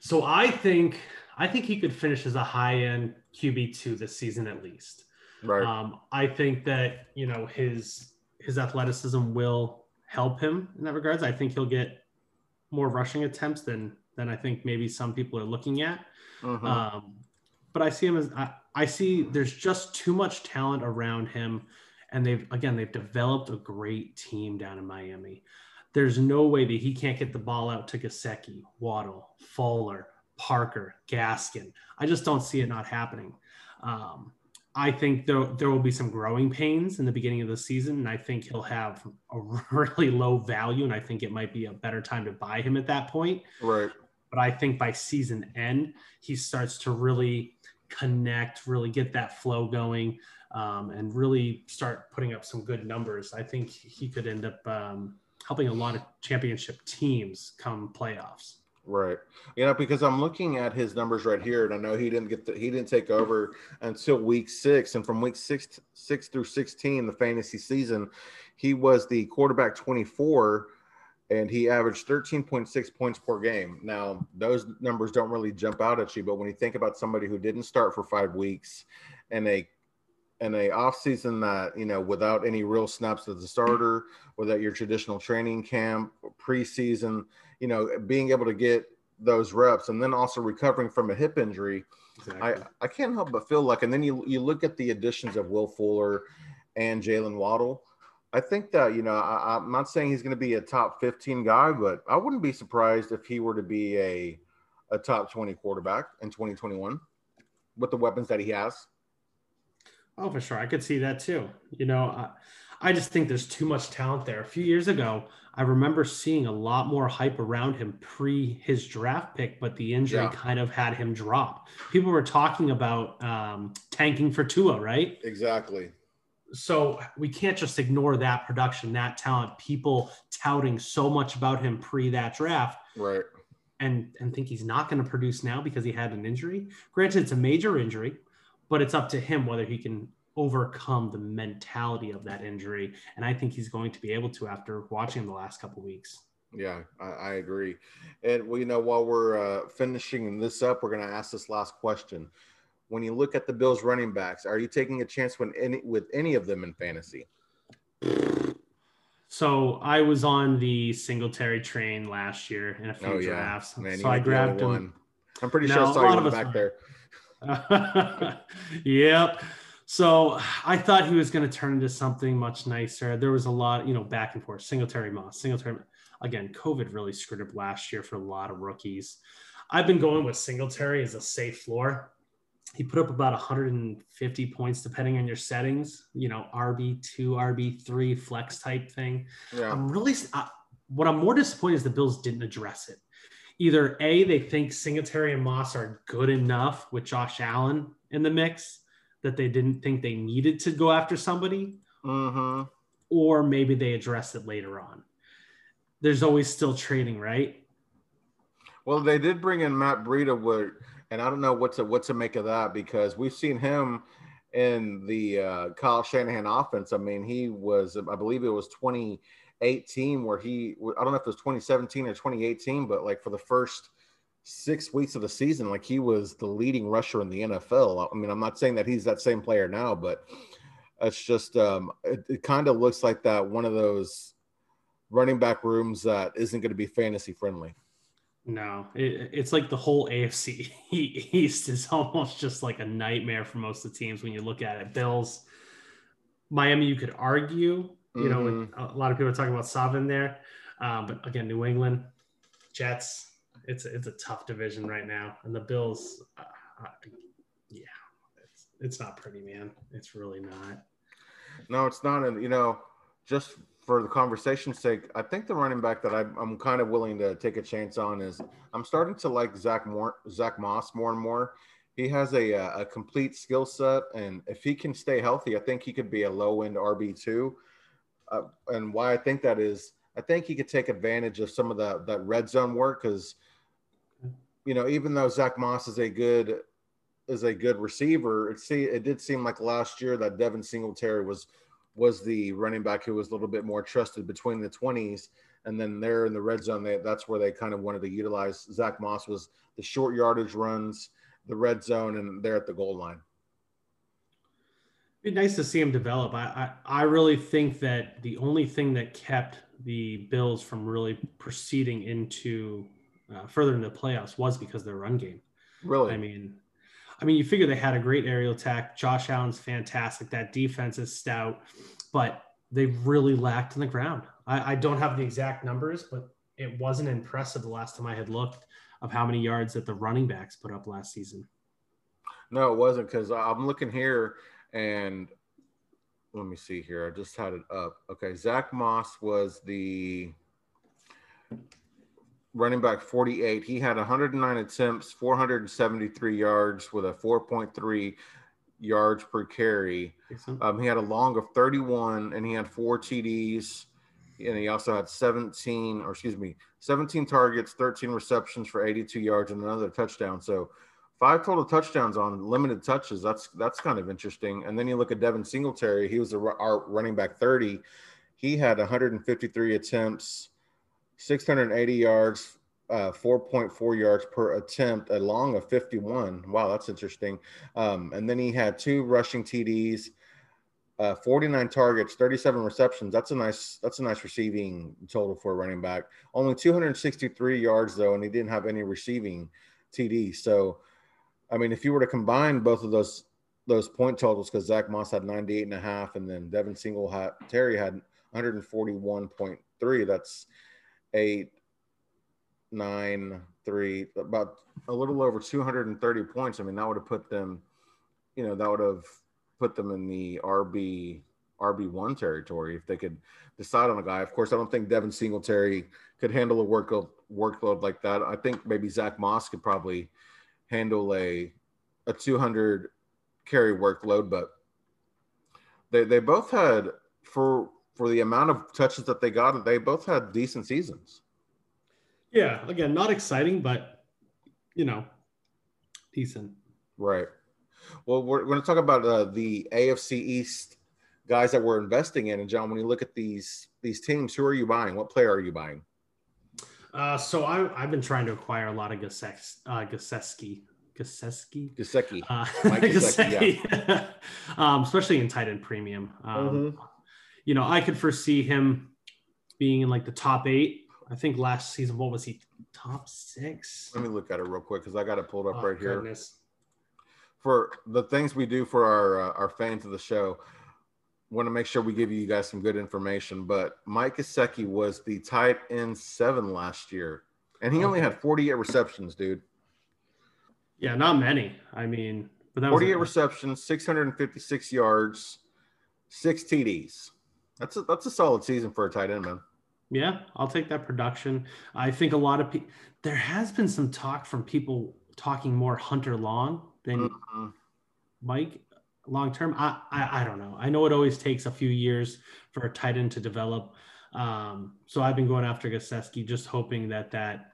F: So I think I think he could finish as a high end QB two this season at least.
E: Right.
F: Um, I think that you know his his athleticism will help him in that regards. I think he'll get more rushing attempts than than I think maybe some people are looking at.
E: Mhm.
F: Um, but I see him as I, I see there's just too much talent around him, and they've again they've developed a great team down in Miami. There's no way that he can't get the ball out to Gesicki, Waddle, Fowler, Parker, Gaskin. I just don't see it not happening. Um, I think there, there will be some growing pains in the beginning of the season, and I think he'll have a really low value, and I think it might be a better time to buy him at that point
E: right.
F: but I think by season end, he starts to really connect, really get that flow going, um, and really start putting up some good numbers. I think he could end up um, helping a lot of championship teams come playoffs.
E: Right. You know, because I'm looking at his numbers right here, and I know he didn't get the, he didn't take over until week six, and from week six six through 16, the fantasy season, he was the quarterback 24, and he averaged 13.6 points per game. Now, those numbers don't really jump out at you, but when you think about somebody who didn't start for five weeks, and a and a off season that you know without any real snaps as a starter, without your traditional training camp, preseason, you know, being able to get those reps and then also recovering from a hip injury, I, I can't help but feel like, and then you, you look at the additions of Will Fuller and Jalen Waddle. I think that, you know, I, I'm not saying he's going to be a top 15 guy, but I wouldn't be surprised if he were to be a, a top 20 quarterback in 2021 with the weapons that he has.
F: Oh, for sure. I could see that too. You know, I, I just think there's too much talent there. A few years ago, I remember seeing a lot more hype around him pre his draft pick, but the injury
E: Yeah.
F: kind of had him drop. People were talking about um, tanking for Tua, right?
E: Exactly.
F: So we can't just ignore that production, that talent, people touting so much about him pre that draft
E: Right.
F: and and think he's not going to produce now because he had an injury. Granted, it's a major injury, but it's up to him whether he can overcome the mentality of that injury. And I think he's going to be able to after watching the last couple weeks.
E: Yeah, I, I agree. And well, you know, while we're uh, finishing this up, we're going to ask this last question. When you look at the Bills running backs, are you taking a chance when any with any of them in fantasy?
F: So I was on the Singletary train last year in a few
E: Oh yeah,
F: drafts.
E: man.
F: so I grabbed him.
E: one. I'm pretty
F: No,
E: sure I saw you back
F: are.
E: there.
F: yep. So I thought he was going to turn into something much nicer. There was a lot, you know, back and forth. Singletary Moss, Singletary. Again, COVID really screwed up last year for a lot of rookies. I've been going with Singletary as a safe floor. He put up about 150 points depending on your settings. You know, RB two, RB three, flex type thing.
E: Yeah,
F: I'm really uh, what I'm more disappointed is the Bills didn't address it. Either A, they think Singletary and Moss are good enough with Josh Allen in the mix that they didn't think they needed to go after somebody,
E: mm-hmm.
F: or maybe they address it later on. There's always still trading, right?
E: Well, they did bring in Matt Breida, where, and I don't know what to what to make of that because we've seen him in the uh, Kyle Shanahan offense. I mean, he was, I believe it was 2018, where he, I don't know if it was 2017 or 2018, but like for the first six weeks of the season, like he was the leading rusher in the NFL. I mean, I'm not saying that he's that same player now, but it's just, um, it, it kind of looks like that one of those running back rooms that isn't going to be fantasy friendly.
F: No, it, it's like the whole AFC East is almost just like a nightmare for most of the teams when you look at it. Bills, Miami, you could argue, you know,
E: Mhm.
F: a lot of people are talking about Savin there, um, but again, New England, Jets, it's it's a tough division right now, and the Bills, uh, uh, yeah, it's it's not pretty, man. It's really not.
E: No, it's not. And you know, just for the conversation's sake, I think the running back that I'm, I'm kind of willing to take a chance on is I'm starting to like Zach more Zach Moss more and more. He has a uh, a complete skill set, and if he can stay healthy, I think he could be a low end RB two. Uh, and why I think that is, I think he could take advantage of some of that that red zone work because, you know, even though Zach Moss is a good is a good receiver, it see it did seem like last year that Devin Singletary was was the running back who was a little bit more trusted between the 20s. And then there in the red zone, they, that's where they kind of wanted to utilize. Zach Moss was the short yardage runs, the red zone, and they're at the goal line.
F: It'd be nice to see him develop. I, I I really think that the only thing that kept the Bills from really proceeding into uh, further into the playoffs was because of their run game.
E: Really?
F: I mean, I mean, you figure they had a great aerial attack. Josh Allen's fantastic. That defense is stout, but they really lacked in the ground. I, I don't have the exact numbers, but it wasn't impressive the last time I had looked of how many yards that the running backs put up last season.
E: no, it wasn't because I'm looking here and let me see here. I just had it up. Okay. Zach Moss was the running back 48. He had 109 attempts, 473 yards with a 4.3 yards per carry. Um, he had a long of 31 and he had four TDs. And he also had 17, or excuse me, 17 targets, 13 receptions for 82 yards and another touchdown. So five total touchdowns on limited touches. That's that's kind of interesting. And then you look at Devin Singletary. He was a, our running back 30. He had 153 attempts, 680 yards, uh, 4.4 yards per attempt, a long of 51. Wow, that's interesting. Um, and then he had two rushing TDs, uh, 49 targets, 37 receptions. That's a nice. That's a nice receiving total for a running back. Only 263 yards though, and he didn't have any receiving TD. So, I mean, if you were to combine both of those those point totals, because Zach Moss had 98 and a half, and then Devin Single had Terry had 141.3. That's eight, nine, three, about a little over 230 points. I mean, that would have put them, you know, that would have put them in the RB RB one territory if they could decide on a guy. Of course, I don't think Devin Singletary could handle a workload workload like that. I think maybe Zach Moss could probably handle a a 200 carry workload, but they they both had for for the amount of touches that they got, they both had decent seasons.
F: Yeah, again, not exciting, but you know, decent.
E: Right. Well, we're, we're going to talk about uh, the AFC East guys that we're investing in. And John, when you look at these these teams, who are you buying? What player are you buying?
F: Uh, so I, I've been trying to acquire a lot of Gaseski, uh, Gaseski,
E: Gesicki.
F: uh,
E: Gesicki.
F: um, especially in tight end premium. Um,
E: Mhm.
F: You know, I could foresee him being in like the top eight. I think last season, what was he? Top six.
E: Let me look at it real quick because I got it pulled up
F: Oh,
E: right here. For the things we do for our uh, our fans of the show, want to make sure we give you guys some good information. But Mike Gesicki was the tight end seven last year, and he only had 48 receptions, dude.
F: Yeah, not many. I mean, but that was
E: 48
F: a-
E: receptions, 656 yards, six TDs. That's a, that's a solid season for a tight end, man.
F: Yeah, I'll take that production. I think a lot of people. There has been some talk from people talking more Hunter Long than
E: Mhm.
F: Mike long term. I, I I don't know. I know it always takes a few years for a tight end to develop. Um, so I've been going after Gaseski, just hoping that that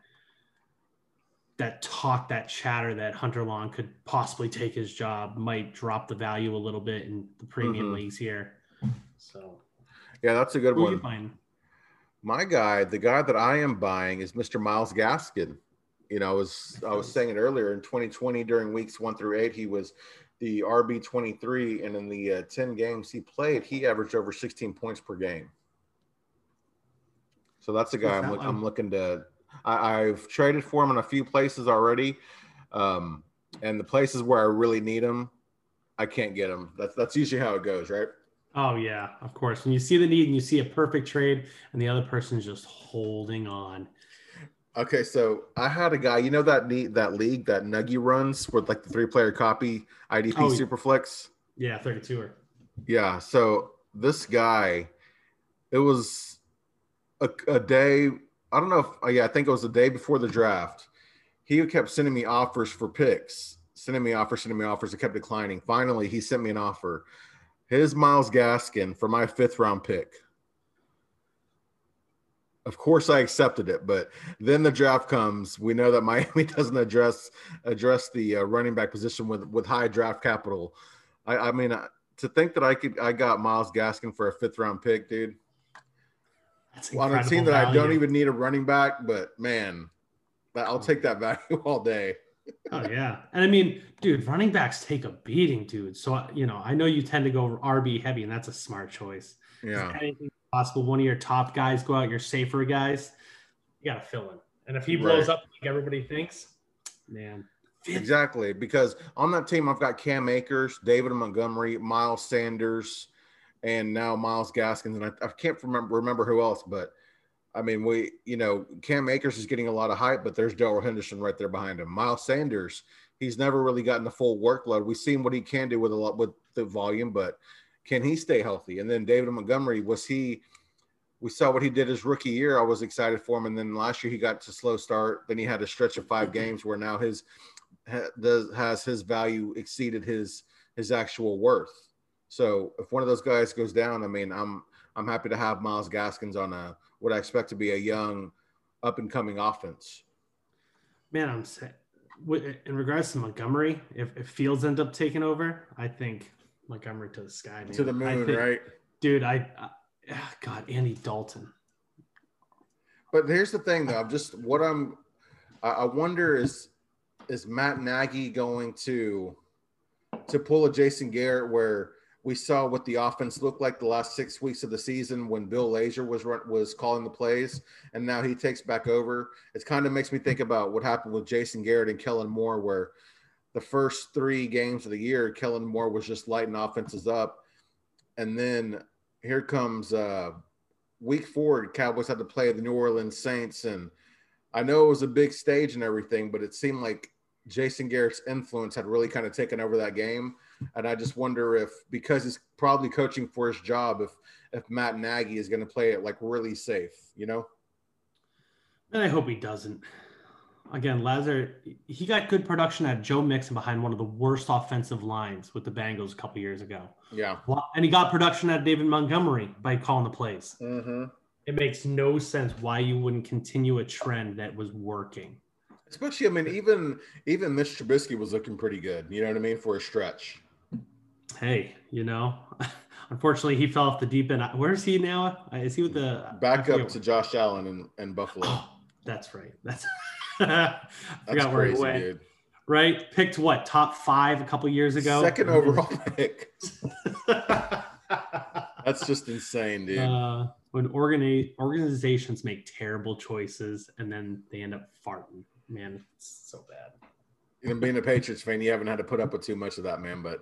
F: that talk, that chatter that Hunter Long could possibly take his job might drop the value a little bit in the premium
E: Mhm.
F: leagues here. So
E: Yeah, that's a good
F: who
E: one. My guy, the guy that I am buying is Mr. Myles Gaskin. You know, I was I was saying it earlier in 2020 during weeks one through eight, he was the RB 23, and in the uh, 10 games he played, he averaged over 16 points per game. So that's a guy I'm, look. I'm looking to. I, I've traded for him in a few places already, um, and the places where I really need him, I can't get him. That's that's usually how it goes, right?
F: Oh yeah, of course. When you see the need and you see a perfect trade, and the other person's just holding on.
E: Okay, so I had a guy, you know that ne- that league that Nuggy runs with like the three player copy IDP
F: Oh, yeah.
E: Superflex.
F: Yeah, 32er.
E: Yeah, so this guy, it was a, a day. I don't know if oh, yeah, I think it was the day before the draft. He kept sending me offers for picks, sending me offers, sending me offers. I kept declining. Finally, he sent me an offer. His Myles Gaskin for my fifth round pick. Of course, I accepted it, but then the draft comes. We know that Miami doesn't address address the uh, running back position with with high draft capital. I, I mean, uh, to think that I could I got Myles Gaskin for a fifth round pick, dude.
F: That's
E: On a team that I don't even need a running back, but man, I'll take that value all day.
F: Oh yeah, and I mean, dude, running backs take a beating, dude. So you know, I know you tend to go RB heavy, and that's a smart choice.
E: Yeah,
F: Anything possible, one of your top guys go out, your safer guys, you gotta fill in. And if he blows
E: Right.
F: up like everybody thinks, man,
E: exactly. Because on that team, I've got Cam Akers, David Montgomery, Miles Sanders, and now Myles Gaskins, and I, I can't remember remember who else, but I mean, we you know Cam Akers is getting a lot of hype, but there's Darrell Henderson right there behind him. Miles Sanders, he's never really gotten the full workload. We've seen what he can do with a lot with the volume, but can he stay healthy? And then David Montgomery, was he? We saw what he did his rookie year. I was excited for him, and then last year he got to slow start. Then he had a stretch of five games where now his does has his value exceeded his his actual worth. So if one of those guys goes down, I mean, I'm I'm happy to have Myles Gaskins on a what I expect to be a young, up and coming offense.
F: man, I'm in regards to Montgomery. If, if Fields end up taking over, I think Montgomery to the sky, man.
E: To the moon,
F: think-
E: right?
F: dude? I, I ah, God, Andy Dalton.
E: But here's the thing, though. I'm just what I'm. I, I wonder is is Matt Nagy going to to pull a Jason Garrett where we saw what the offense looked like the last six weeks of the season when Bill Lazor was was calling the plays, and now he takes back over. It kind of makes me think about what happened with Jason Garrett and Kellen Moore, where the first three games of the year, Kellen Moore was just lighting offenses up, and then here comes uh, week four. Cowboys had to play the New Orleans Saints, and I know it was a big stage and everything, but it seemed like Jason Garrett's influence had really kind of taken over that game. And I just wonder if because he's probably coaching for his job, if if Matt Nagy is going to play it like really safe, you know?
F: And I hope he doesn't. Again, Lazor, he got good production at Joe Mixon behind one of the worst offensive lines with the Bengals a couple years ago.
E: Yeah.
F: And he got production at David Montgomery by calling the plays.
E: Mm-hmm.
F: It makes no sense why you wouldn't continue a trend that was working.
E: Especially, I mean, even even Mitch Trubisky was looking pretty good. You know what I mean for a stretch.
F: Hey, you know, unfortunately, he fell off the deep end. Where is he now? Is he with the
E: Back up to Josh Allen and, and Buffalo.
F: Oh, that's right. That's I
E: That's
F: forgot where he went.
E: dude.
F: Right, picked what top five a couple years ago.
E: Second overall pick. That's just insane, dude.
F: uh, when organi- organizations make terrible choices and then they end up farting, man, it's so bad.
E: you know, being a Patriots fan, you haven't had to put up with too much of that, man. But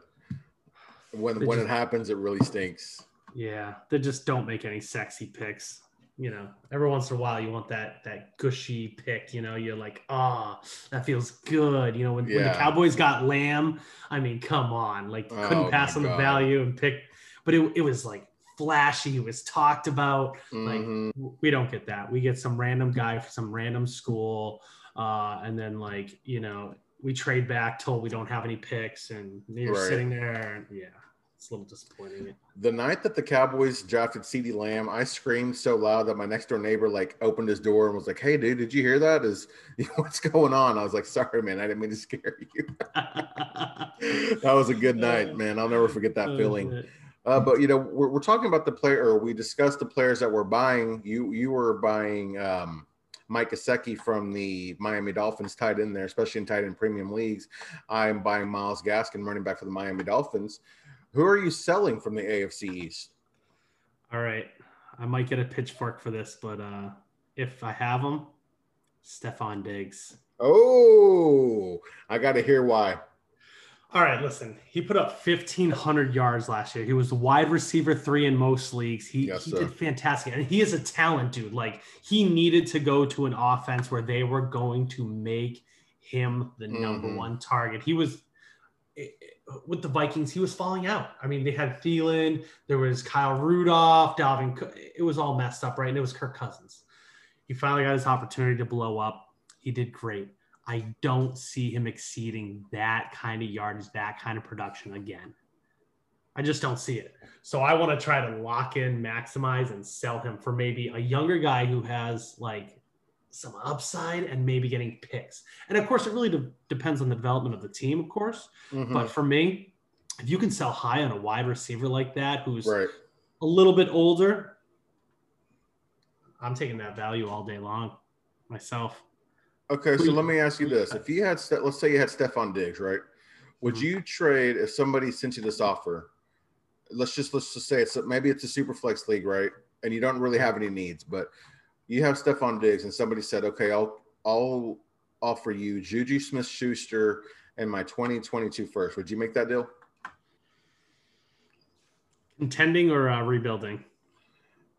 E: when
F: They
E: when
F: just-
E: it happens, it really stinks.
F: Yeah, they just don't make any sexy picks. You know, every once in a while you want that that gushy pick. You know, you're like, ah, that feels good. You know, when, when the Cowboys got Lamb, I mean, come on, like
E: Oh,
F: couldn't pass on the value and pick, but it, it was like flashy. It was talked about. Like
E: Mhm.
F: w- we don't get that. We get some random guy from some random school, uh, and then like you know we trade back till we don't have any picks, and you're
E: Right.
F: sitting there. And, yeah, it's a little disappointing.
E: The night that the Cowboys drafted CeeDee Lamb, I screamed so loud that my next door neighbor like opened his door and was like, "Hey, dude, did you hear that? Is what's going on?" I was like, "Sorry, man, I didn't mean to scare you." that was a good night, man. I'll never forget that feeling. Uh, but you know, we're, we're talking about the player, or we discussed the players that we're buying. You you were buying um, Mike Gesicki from the Miami Dolphins, tied in there, especially in tight end premium leagues. I'm buying Myles Gaskin, running back for the Miami Dolphins. Who are you selling from the AFC East?
F: All right. I might get a pitchfork for this, but uh, if I have him, Stefon Diggs.
E: Oh, I got to hear why.
F: All right, listen. He put up 1,500 yards last year. He was the wide receiver three in most leagues. He,
E: Yes,
F: he did fantastic. And he is a talent, dude. Like, he needed to go to an offense where they were going to make him the number
E: Mhm.
F: one target. He was eh, with the Vikings, he was falling out. I mean, they had Thielen, there was Kyle Rudolph, Dalvin. It was all messed up, right? And it was Kirk Cousins. He finally got his opportunity to blow up. He did great. I don't see him exceeding that kind of yardage, that kind of production again. I just don't see it. So I want to try to lock in, maximize, and sell him for maybe a younger guy who has like some upside and maybe getting picks. And of course, it really de- depends on the development of the team, of course.
E: Mhm.
F: But for me, if you can sell high on a wide receiver like that, who's
E: right.
F: a little bit older, I'm taking that value all day long myself.
E: Okay, so let me ask you this: If you had, let's say you had Stefon Diggs, right? Would
F: Mhm.
E: you trade if somebody sent you this offer? Let's just let's just say it's maybe it's a super flex league, right? And you don't really have any needs, but you have Stefon Diggs, and somebody said, "Okay, I'll I'll offer you Juju Smith Schuster and my 2022 first. Would you make that deal?
F: Contending or uh, rebuilding?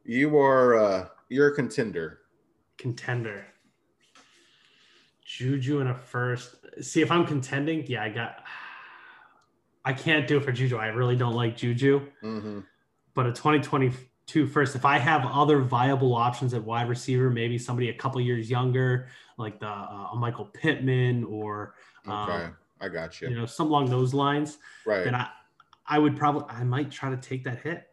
E: You are uh, you're a contender.
F: Contender. Juju in a first. See, if I'm contending, yeah, I got. I can't do it for Juju. I really don't like Juju.
E: hmm
F: but a 2022 first if i have other viable options at wide receiver maybe somebody a couple years younger like the uh, michael pittman or
E: Okay,
F: um,
E: I got you.
F: you know some along those lines
E: right.
F: then i i would probably i might try to take that hit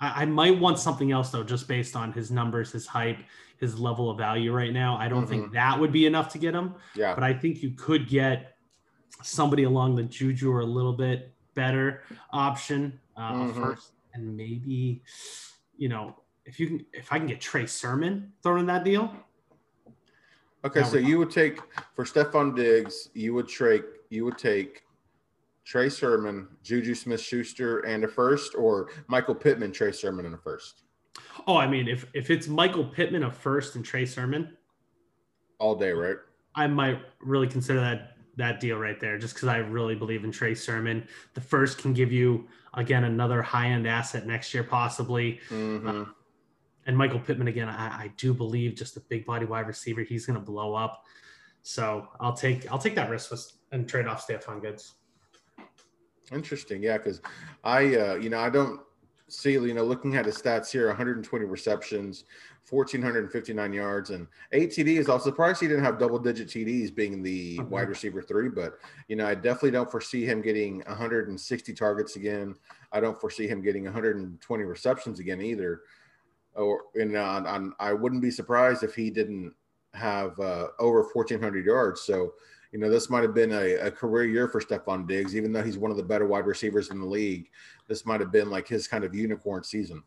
F: I, I might want something else though just based on his numbers his hype his level of value right now i don't think that would be enough to get him
E: yeah.
F: but I think you could get somebody along the Juju or a little bit better option uh,
E: Mhm.
F: first, and maybe you know if you can if I can get Trey Sermon thrown in that deal.
E: Okay, so you would take for Stefon Diggs, you would take you would take Trey Sermon, Juju Smith Schuster, and a first, or Michael Pittman, Trey Sermon, and a first.
F: Oh, I mean, if if it's Michael Pittman a first and Trey Sermon,
E: All day, right?
F: I might really consider that that deal right there, just because I really believe in Trey Sermon. The first can give you again another high end asset next year, possibly.
E: hmm
F: and Michael Pittman again, I, I do believe just a big body wide receiver, he's going to blow up. So I'll take I'll take that risk and trade off Stefan Goods.
E: Interesting, yeah, because I, uh, you know, I don't see, you know, looking at his stats here, 120 receptions, 1,459 yards, and eight TDs. I was surprised he didn't have double-digit TDs, being the
F: Mhm.
E: wide receiver three. But you know, I definitely don't foresee him getting 160 targets again. I don't foresee him getting 120 receptions again either. Or and uh, I wouldn't be surprised if he didn't have uh, over 1,400 yards. So you know, this might have been a, a career year for Stefon Diggs, even though he's one of the better wide receivers in the league. This might have been like his kind of unicorn season.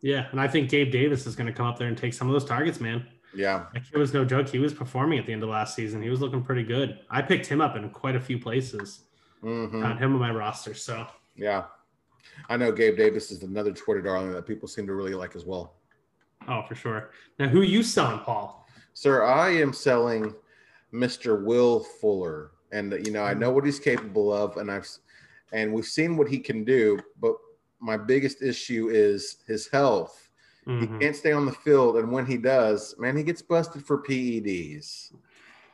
F: Yeah, and I think Gabe Davis is going to come up there and take some of those targets, man.
E: Yeah.
F: Kid was no joke. He was performing at the end of last season. He was looking pretty good. I picked him up in quite a few places.
E: Mhm.
F: Got him on my roster. So
E: Yeah. I know Gabe Davis is another Twitter darling that people seem to really like as well.
F: oh, for sure. Now, who you selling, Paul?
E: Sir, I am selling Mr. Will Fuller. And you know, I know what he's capable of, and I've and we've seen what he can do, but my biggest issue is his health. He
F: Mhm.
E: can't stay on the field, and when he does, man, he gets busted for PEDs.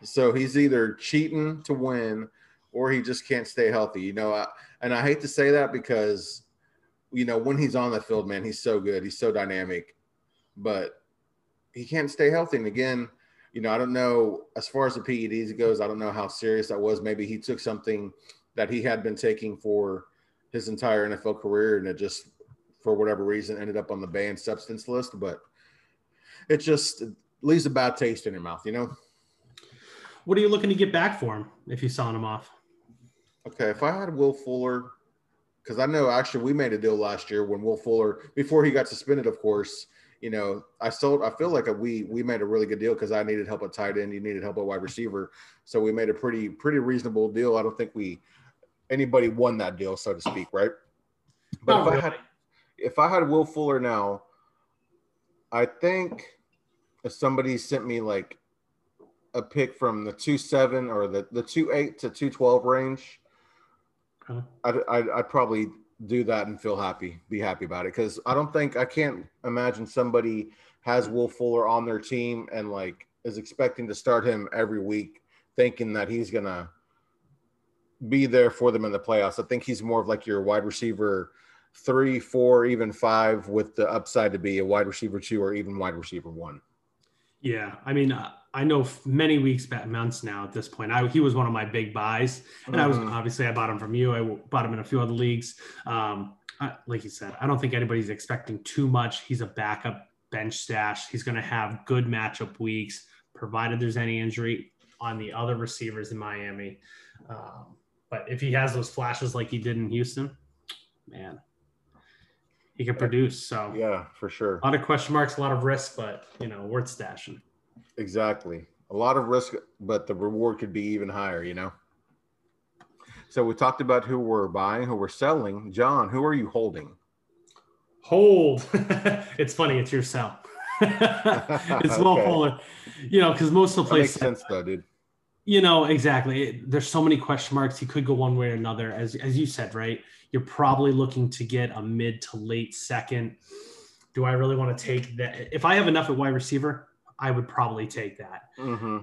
E: So he's either cheating to win, or he just can't stay healthy. You know, I, and I hate to say that because, you know, when he's on the field, man, he's so good, he's so dynamic, but he can't stay healthy. And again, you know, I don't know as far as the PEDs goes. I don't know how serious that was. Maybe he took something that he had been taking for his entire NFL career, and it just, for whatever reason, ended up on the banned substance list. But it just leaves a bad taste in your mouth, you know.
F: What are you looking to get back for him if you sign him off?
E: Okay, if I had Will Fuller, because I know actually we made a deal last year when Will Fuller, before he got suspended, of course. You know, I sold. I feel like a, we we made a really good deal because I needed help at tight end, you needed help at wide receiver, so we made a pretty pretty reasonable deal. I don't think we anybody won that deal, so to speak, right? But
F: Not
E: if I had if I had Will Fuller now, I think if somebody sent me like a pick from the two seven or the the two eight to two twelve range,
F: Okay.
E: I'd, I'd I'd probably do that and feel happy, be happy about it because I don't think I can't imagine somebody has Will Fuller on their team and like is expecting to start him every week, thinking that he's gonna be there for them in the playoffs. I think he's more of like your wide receiver three, four, even five, with the upside to be a wide receiver two or even wide receiver one.
F: Yeah, I mean, uh, I know many weeks back, months now at this point. I, he was one of my big buys, and I was
E: Mhm.
F: obviously I bought him from you. I bought him in a few other leagues. Um, I, like you said, I don't think anybody's expecting too much. He's a backup bench stash. He's going to have good matchup weeks, provided there's any injury on the other receivers in Miami. Um, but if he has those flashes like he did in Houston, man, he can produce. So
E: yeah, for sure.
F: a lot of question marks, a lot of risk, but you know, worth stashing.
E: Exactly. A lot of risk, but the reward could be even higher, you know? So we talked about who we're buying, who we're selling. John, who are you holding?
F: Hold. it's funny. It's your sell. it's Will
E: Okay.
F: Fuller. You know, because most of the
E: That makes
F: places,
E: sense, though, dude.
F: you know, exactly. It- there's so many question marks. He could go one way or another. As as you said, right? You're probably looking to get a mid to late second. Do I really want to take that? If I have enough at wide receiver, I would probably take that.
E: Mm-hmm.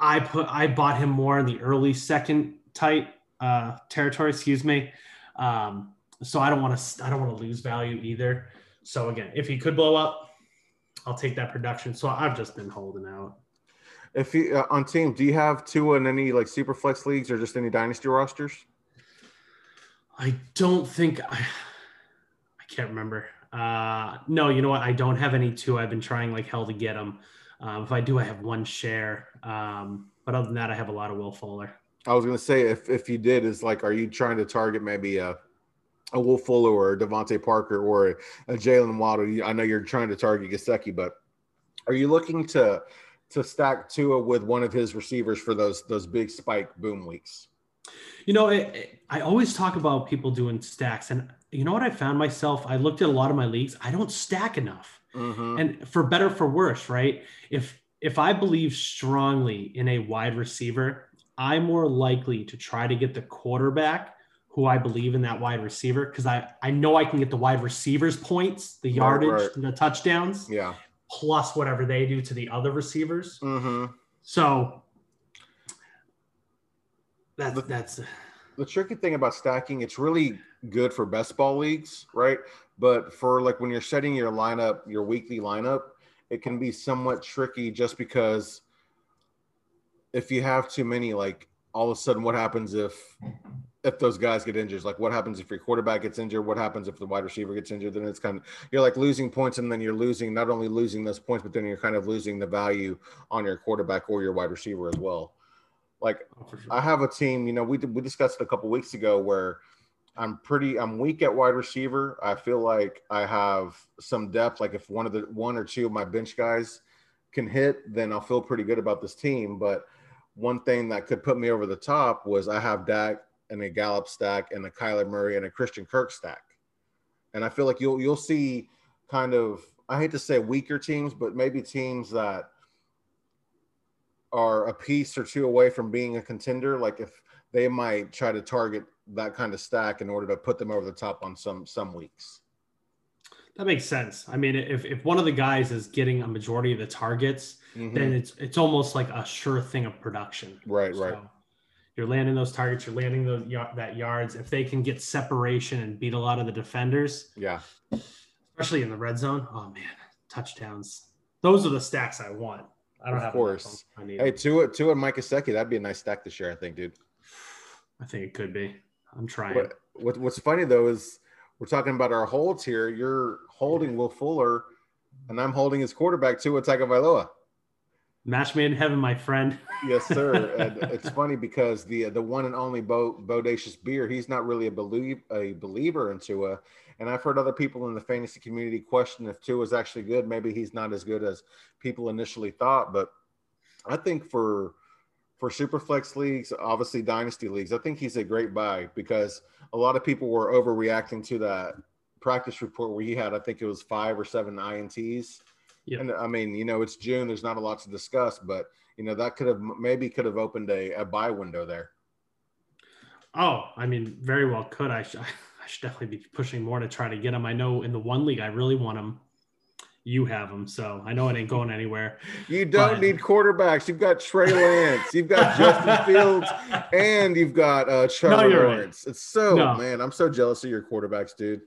F: I put I bought him more in the early second tight uh, territory. Excuse me. Um, so I don't want to I don't want to lose value either. So again, if he could blow up, I'll take that production. So I've just been holding out.
E: If you uh, on team, do you have Tua in any like super flex leagues or just any dynasty rosters?
F: I don't think I I can't remember. Uh, no, you know what? I don't have any Tua. I've been trying like hell to get them. Um, if I do, I have one share. Um, but other than that, I have a lot of Will Fuller.
E: I was gonna say if if you did, is like, are you trying to target maybe a a Will Fuller or a DeVante Parker or a, a Jaylen Waddle? You- I know you're trying to target Gasecki, but are you looking to to stack Tua with one of his receivers for those those big spike boom weeks?
F: You know, it, it- I always talk about people doing stacks, and you know what I found myself? I looked at a lot of my leagues. I don't stack enough,
E: Mhm.
F: and for better for worse, right? If if I believe strongly in a wide receiver, I'm more likely to try to get the quarterback who I believe in that wide receiver because I I know I can get the wide receivers points, the
E: Right,
F: yardage,
E: right.
F: the touchdowns,
E: Yeah.
F: plus whatever they do to the other receivers.
E: hmm
F: So That's that's
E: the tricky thing about stacking, it's really good for best ball leagues, right? But for like when you're setting your lineup, your weekly lineup, it can be somewhat tricky just because if you have too many, like all of a sudden, what happens if if those guys get injured? Like what happens if your quarterback gets injured? What happens if the wide receiver gets injured? Then it's kind of you're like losing points, and then you're losing not only losing those points, but then you're kind of losing the value on your quarterback or your wide receiver as well. Like
F: oh, sure.
E: I have a team, you know, we we discussed it a couple weeks ago where I'm pretty I'm weak at wide receiver. I feel like I have some depth. Like if one of the one or two of my bench guys can hit, then I'll feel pretty good about this team. But one thing that could put me over the top was I have Dak and a Gallup stack and a Kyler Murray and a Christian Kirk stack. And I feel like you'll you'll see kind of I hate to say weaker teams, but maybe teams that are a piece or two away from being a contender. Like if they might try to target that kind of stack in order to put them over the top on some some weeks.
F: That makes sense. I mean, if, if one of the guys is getting a majority of the targets,
E: Mhm.
F: then it's it's almost like a sure thing of production.
E: Right, right.
F: You're landing those targets, you're landing those that yards. If they can get separation and beat a lot of the defenders,
E: Yeah.
F: especially in the red zone, oh man, touchdowns. Those are the stacks I want. I don't
E: Of
F: have
E: course. Hey. Tua, Tua and Mike Gesicki, that'd be a nice stack this year, I think, dude.
F: I think it could be. I'm trying.
E: What, what what's funny though is we're talking about our holds here. You're holding Will Fuller, and I'm holding his quarterback Tua Tagovailoa.
F: Match made in heaven, my friend.
E: Yes, sir. and it's funny because the the one and only Bo Bodacious Beer, he's not really a believe a believer in Tua. And I've heard other people in the fantasy community question if Tua is actually good. Maybe he's not as good as people initially thought. But I think for for superflex leagues, obviously dynasty leagues, I think he's a great buy because a lot of people were overreacting to that practice report where he had, I think it was five or seven ints.
F: Yep.
E: And I mean, you know, it's June. There's not a lot to discuss, but you know that could have maybe could have opened a, a buy window there.
F: Oh, I mean, very well could. I should definitely be pushing more to try to get him. I know in the one league, I really want him. You have him, so I know it ain't going anywhere.
E: You don't
F: But-
E: need quarterbacks. You've got Trey Lance, you've got Justin Fields, and you've got uh, Trevor
F: you're right.
E: It's so
F: No.
E: man, I'm so jealous of your quarterbacks, dude.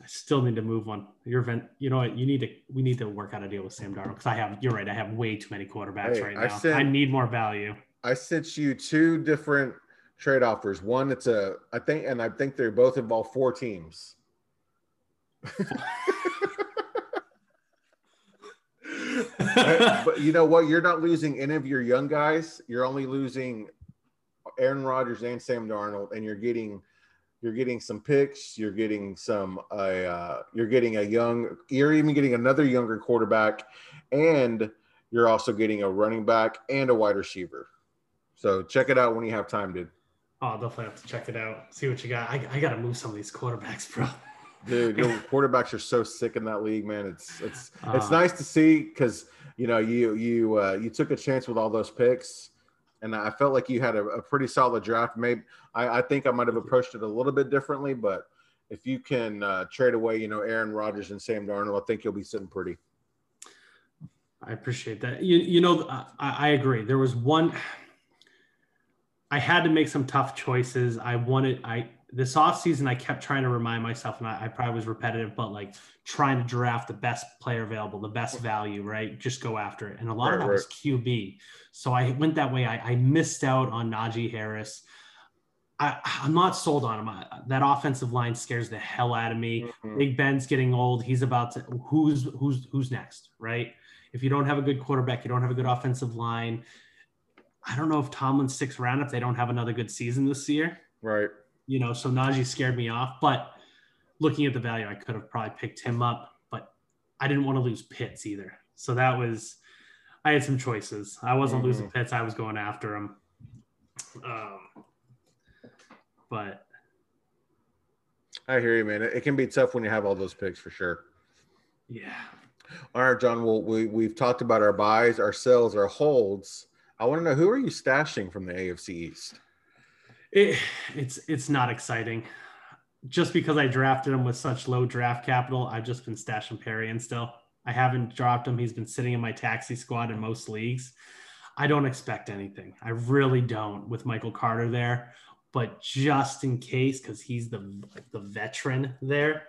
F: I still need to move one. Your event, you know what? You need to. We need to work out a deal with Sam Darnold because I have. You're right. I have way too many quarterbacks
E: Hey,
F: right
E: I
F: now.
E: said-
F: I need more value.
E: I sent you two different trade offers. One, it's a I think, and I think they both involve four teams. but you know what? You're not losing any of your young guys. You're only losing Aaron Rodgers and Sam Darnold, and you're getting you're getting some picks. You're getting some uh, uh, you're getting a young. You're even getting another younger quarterback, and you're also getting a running back and a wide receiver. So check it out when you have time, dude.
F: Oh, I'll definitely have to check it out. See what you got. I, I got to move some of these quarterbacks, bro.
E: Dude, your quarterbacks are so sick in that league, man. It's it's it's
F: Uh,
E: nice to see because you know you you uh, you took a chance with all those picks, and I felt like you had a, a pretty solid draft. Maybe I, I think I might have approached it a little bit differently, but if you can uh, trade away, you know, Aaron Rodgers and Sam Darnold, I think you'll be sitting pretty.
F: I appreciate that. You, you know, I, I agree. There was one. I had to make some tough choices. I wanted I this offseason I kept trying to remind myself, and I, I probably was repetitive, but like trying to draft the best player available, the best value, right? Just go after it. And a lot of
E: Right,
F: that was QB. So I went that way. I, I missed out on Najee Harris. I, I'm not sold on him. I, that offensive line scares the hell out of me.
E: Mhm.
F: Big Ben's getting old. He's about to who's who's who's next, right? If you don't have a good quarterback, you don't have a good offensive line. I don't know if Tomlin's sixth round if they don't have another good season this year.
E: Right.
F: You know, so Najee scared me off. But looking at the value, I could have probably picked him up, but I didn't want to lose Pitts either. So that was I had some choices. I wasn't
E: Mhm.
F: losing Pitts. I was going after him. Um, but
E: I hear you, man. It, it can be tough when you have all those picks for sure.
F: yeah,
E: All right, John. Well, we we've talked about our buys, our sells, our holds. I want to know who are you stashing from the AFC East?
F: It, it's it's not exciting. Just because I drafted him with such low draft capital, I've just been stashing Perry and still. I haven't dropped him. He's been sitting in my taxi squad in most leagues. I don't expect anything. I really don't with Michael Carter there. But just in case, because he's the the veteran there.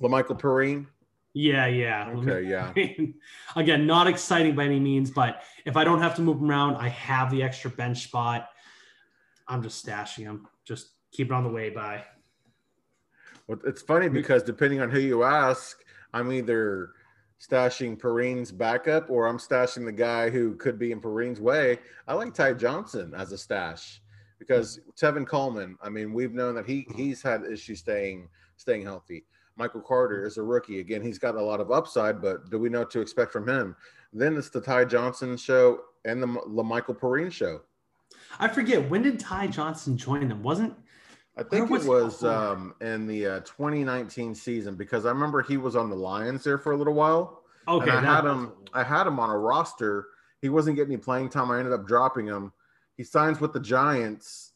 E: Well, Michael Perine.
F: Yeah, yeah.
E: Okay, yeah.
F: Again, not exciting by any means, but if I don't have to move him around, I have the extra bench spot. I'm just stashing him. Just keep it on the way by.
E: Well, it's funny mm-hmm. because depending on who you ask, I'm either stashing Perine's backup or I'm stashing the guy who could be in Perine's way. I like Ty Johnson as a stash because Tevin Coleman. I mean, we've known that he mm-hmm. he's had issues staying staying healthy. Michael Carter is a rookie. Again, he's got a lot of upside, but do we know what to expect from him? Then it's the Ty Johnson show and the Michael Perine show.
F: I forget when did Ty Johnson join them? Wasn't
E: I think was it was um, in the uh, 2019 season because I remember he was on the Lions there for a little while.
F: Okay,
E: I had him. I had him on a roster. He wasn't getting any playing time. I ended up dropping him. He signs with the Giants,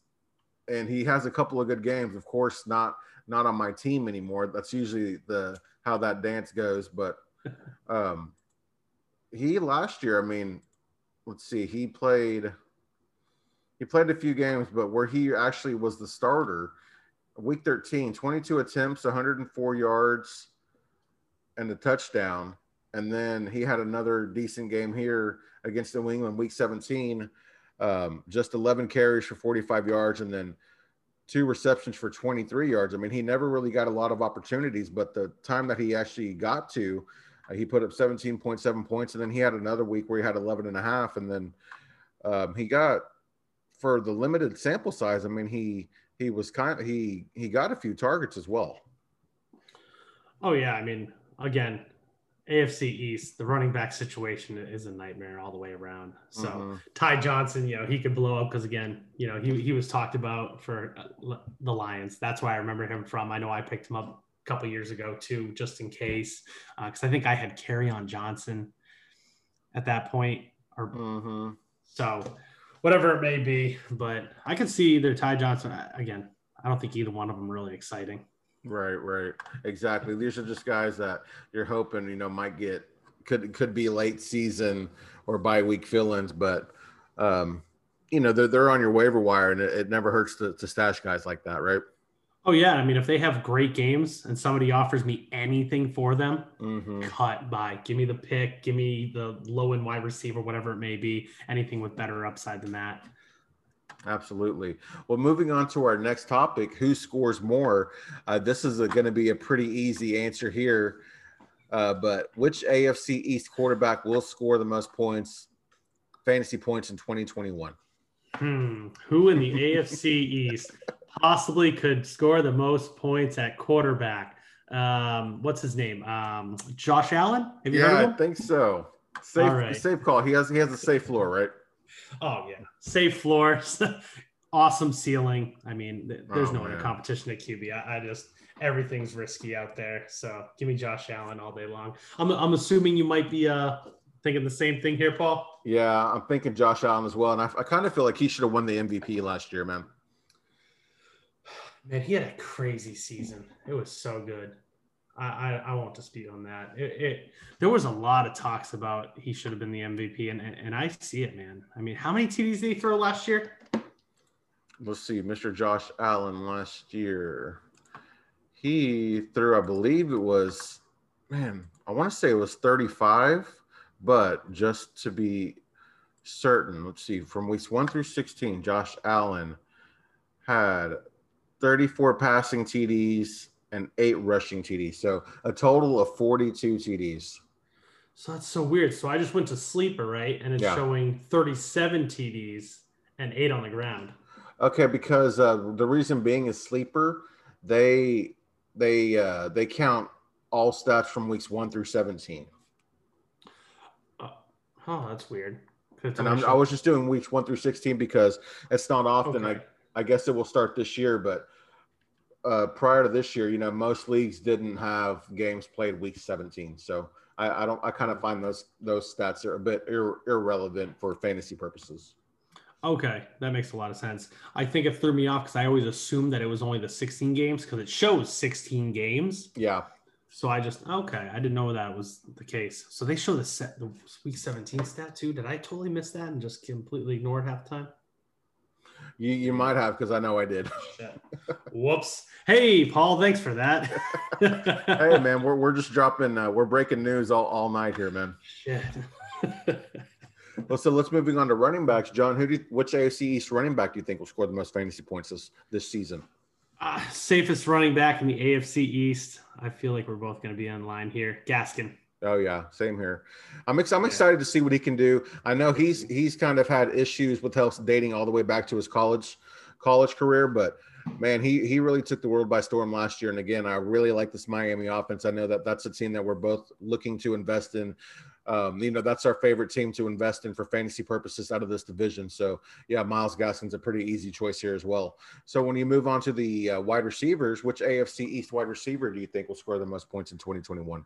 E: and he has a couple of good games. Of course, not not on my team anymore. That's usually the how that dance goes. But um, he last year, I mean, let's see, he played he played a few games, but where he actually was the starter, week 13, 22 attempts, 104 yards, and a touchdown. And then he had another decent game here against New England, week 17, um, just 11 carries for 45 yards, and then two receptions for 23 yards. I mean, he never really got a lot of opportunities, but the time that he actually got to, uh, he put up 17.7 points, and then he had another week where he had 11 and a half, and then um, he got for the limited sample size, I mean, he he was kind of, he he got a few targets as well.
F: Oh yeah, I mean, again, AFC East, the running back situation is a nightmare all the way around. So mm-hmm. Ty Johnson, you know, he could blow up because again, you know, he he was talked about for uh, the Lions. That's why I remember him from. I know I picked him up a couple years ago too, just in case, because uh, I think I had Kerryon Johnson at that point. Or mm-hmm. so whatever it may be. But I can see either Ty Johnson again. I don't think either one of them really exciting.
E: Right, right, exactly. These are just guys that you're hoping you know might get could could be late season or bye week fill-ins, but um, you know they're they're on your waiver wire, and it, it never hurts to, to stash guys like that, right?
F: Oh yeah, I mean, if they have great games and somebody offers me anything for them, mm-hmm. cut by. Give me the pick, give me the low end wide receiver, whatever it may be. Anything with better upside than that.
E: Absolutely. Well, moving on to our next topic, who scores more? Uh, this is going to be a pretty easy answer here. Uh, but which AFC East quarterback will score the most points, fantasy points in 2021?
F: Hmm. Who in the AFC East? possibly could score the most points at quarterback. Um, what's his name? Um, Josh Allen.
E: Have you yeah, heard of him? I think so. Safe, right. safe call. He has he has a safe floor, right?
F: Oh yeah, safe floor. awesome ceiling. I mean, there's oh, no other competition at QB. I, I, just everything's risky out there. So give me Josh Allen all day long. I'm I'm assuming you might be uh thinking the same thing here, Paul.
E: Yeah, I'm thinking Josh Allen as well, and I, I kind of feel like he should have won the MVP last year, man.
F: Man, he had a crazy season. It was so good. I, I, won't dispute on that. It, it, there was a lot of talks about he should have been the MVP, and, and, and I see it, man. I mean, how many TDs did he throw last year?
E: Let's see, Mr. Josh Allen last year. He threw, I believe it was, man, I want to say it was 35, but just to be certain, let's see, from weeks one through 16, Josh Allen had 34 passing TDs and eight rushing TDs. So a total of 42 TDs.
F: So that's so weird. So I just went to sleeper, right? And it's yeah. showing 37 TDs and eight on the ground.
E: Okay, because uh, the reason being is sleeper, they they uh, they count all stats from weeks one through 17.
F: Uh, oh, that's weird.
E: And i was just doing weeks one through 16 because it's not often okay. I I guess it will start this year, but uh, prior to this year, you know, most leagues didn't have games played week 17. So I, I don't, I kind of find those those stats are a bit ir- irrelevant for fantasy purposes.
F: Okay, that makes a lot of sense. I think it threw me off because I always assumed that it was only the 16 games because it shows 16 games.
E: Yeah.
F: So I just okay. I didn't know that was the case. So they show the set the week 17 stat too. Did I totally miss that and just completely ignored half the time?
E: You you might have because I know I did.
F: Whoops. Hey, Paul, thanks for that.
E: hey man, we're we're just dropping uh, we're breaking news all, all night here, man.
F: Shit.
E: Well, so let's moving on to running backs. John, who do you, which AFC East running back do you think will score the most fantasy points this this season?
F: Uh, safest running back in the AFC East. I feel like we're both going to be on line here. Gaskin.
E: Oh yeah, same here. I'm ex- I'm excited to see what he can do. I know he's he's kind of had issues with health dating all the way back to his college college career, but man, he he really took the world by storm last year. And again, I really like this Miami offense. I know that that's a team that we're both looking to invest in. Um, you know, that's our favorite team to invest in for fantasy purposes out of this division. So yeah, Myles Gaskin's a pretty easy choice here as well. So when you move on to the uh, wide receivers, which AFC East wide receiver do you think will score the most points in 2021?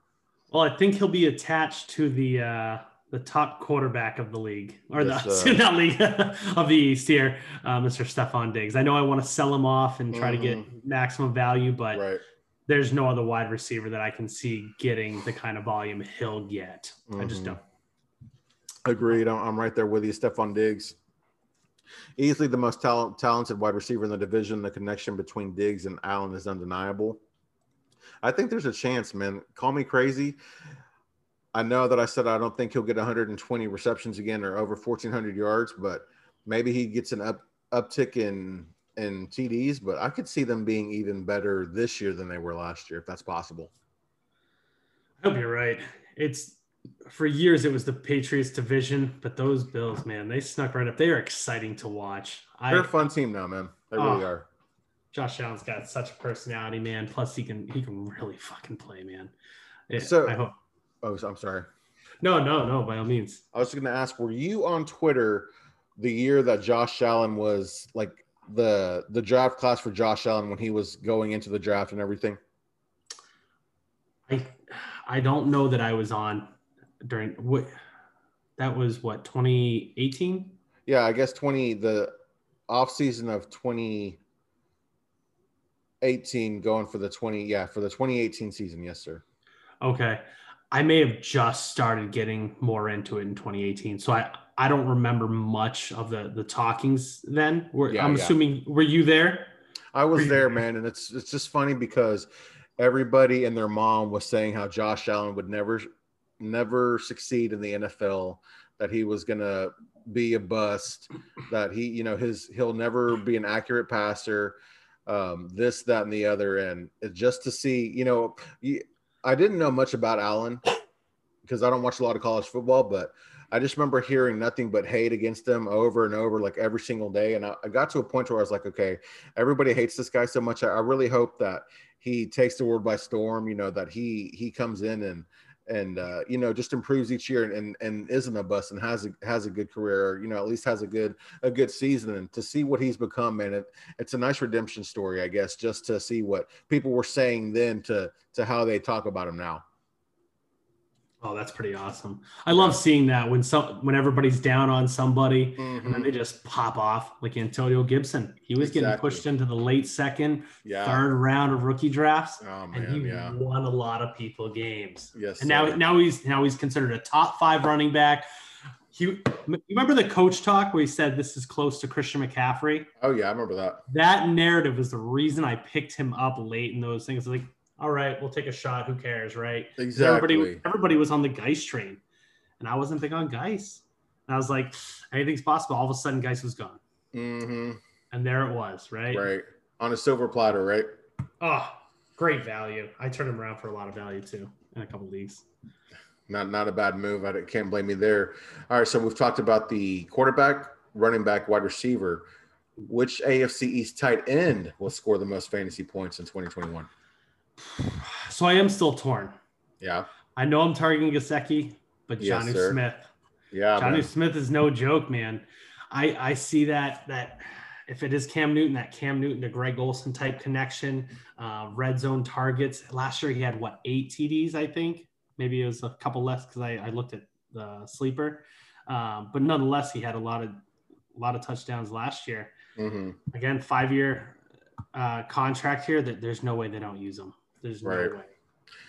F: Well, I think he'll be attached to the uh, the top quarterback of the league, or
E: This,
F: the
E: uh,
F: not league of the East here, uh, Mr. Stefon Diggs. I know I want to sell him off and try to get maximum value, but
E: Right.
F: there's no other wide receiver that I can see getting the kind of volume he'll get. I just
E: Mhm.
F: don't.
E: Agreed. I'm, right there with you. Stefon Diggs, easily the most talent, talented wide receiver in the division. The connection between Diggs and Allen is undeniable. I think there's a chance, man. Call me crazy. I know that I said I don't think he'll get 120 receptions again or over 1,400 yards, but maybe he gets an up uptick in in TDs. But I could see them being even better this year than they were last year, if that's possible.
F: I hope you're right. It's for years it was the Patriots division, but those Bills, man, they snuck right up. They are exciting to watch.
E: They're a
F: I
E: fun team now, man. They really
F: Oh.
E: are.
F: Josh Allen's got such a personality, man. Plus he can he can really fucking play, man. Yeah,
E: So-
F: I hope.
E: Oh, I'm sorry.
F: No, no, no, by all means.
E: I was going to ask, were you on Twitter the year that Josh Allen was like the the draft class for Josh Allen when he was going into the draft and everything?
F: I I don't know that I was on during what that was what 2018?
E: Yeah, I guess 20 the off season of 2018 going for the 20 yeah, for the 2018 season, yes sir.
F: Okay. I may have just started getting more into it in 2018. So I I don't remember much of the the talkings then. Were,
E: Yeah,
F: I'm
E: yeah.
F: assuming were you there?
E: I was there,
F: there?
E: man, and it's it's just funny because everybody and their mom was saying how Josh Allen would never never succeed in the NFL, that he was gonna be a bust, that he, you know, his he'll never be an accurate passer, um, this, that, and the other. And just to see, you know, I didn't know much about Allen because I don't watch a lot of college football, but I just remember hearing nothing but hate against him over and over, like every single day. And I, I got to a point where I was like, okay, everybody hates this guy so much. I, I really hope that he takes the world by storm. You know that he he comes in and and uh, you know just improves each year and, and and isn't a bust and has a has a good career. You know at least has a good a good season and to see what he's become. Man, it, it's a nice redemption story, I guess, just to see what people were saying then to to how they talk about him now.
F: Oh, that's pretty awesome. I love seeing that when some when everybody's down on somebody and then mm-hmm. they just pop off like Antonio Gibson. He was getting pushed into the late second,
E: Yeah.
F: third round of rookie drafts,
E: Oh
F: and he
E: yeah.
F: won a lot of people games.
E: Yes.
F: And now
E: sir.
F: now he's now he's considered a top five running back. He, you remember the coach talk where he said this is close to Christian McCaffrey?
E: Oh yeah, I remember that.
F: That narrative was the reason I picked him up late in those things. Like, all right, we'll take a shot. Who cares, right?
E: Exactly.
F: Everybody, everybody was on the Guice train, and I wasn't big on Guice. And I was like, anything's possible. All of a sudden, Guice was gone,
E: hmm
F: and there it was, right?
E: Right. On a silver platter, right?
F: Oh, great value. I turned him around for a lot of value too in a couple leagues.
E: Not not a bad move. I can't blame you there. All right, so we've talked about the quarterback, running back, wide receiver. Which AFC East tight end will score the most fantasy points in 2021?
F: So I am still torn.
E: Yeah,
F: I know I'm targeting Gesicki, but Jonnu
E: sir.
F: Smith.
E: yeah,
F: Jonnu
E: man.
F: Smith is no joke, man. I I see that that if it is Cam Newton, that Cam Newton to Greg Olsen type connection, uh, red zone targets. Last year he had what eight TDs, I think. Maybe it was a couple less because I, I looked at the sleeper, um, but nonetheless he had a lot of a lot of touchdowns last year.
E: Mhm.
F: Again, five year uh, contract here. That there's no way they don't use him. There's no
E: Right.
F: way.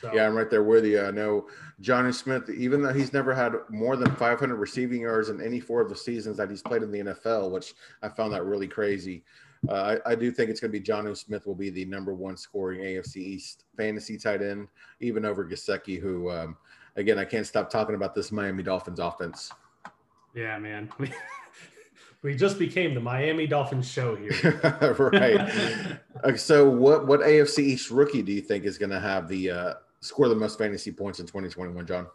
F: So,
E: Yeah, I'm right there with you. I know Jonnu Smith, even though he's never had more than 500 receiving yards in any four of the seasons that he's played in the NFL, which I found that really crazy. Uh, I, I do think it's going to be Jonnu Smith will be the number one scoring AFC East fantasy tight end, even over Gesicki, who, um, again, I can't stop talking about this Miami Dolphins offense.
F: yeah, man. We, just became the Miami Dolphins show here.
E: right. Uh, so, what what AFC East rookie do you think is going to have the uh, score the most fantasy points in 2021, John?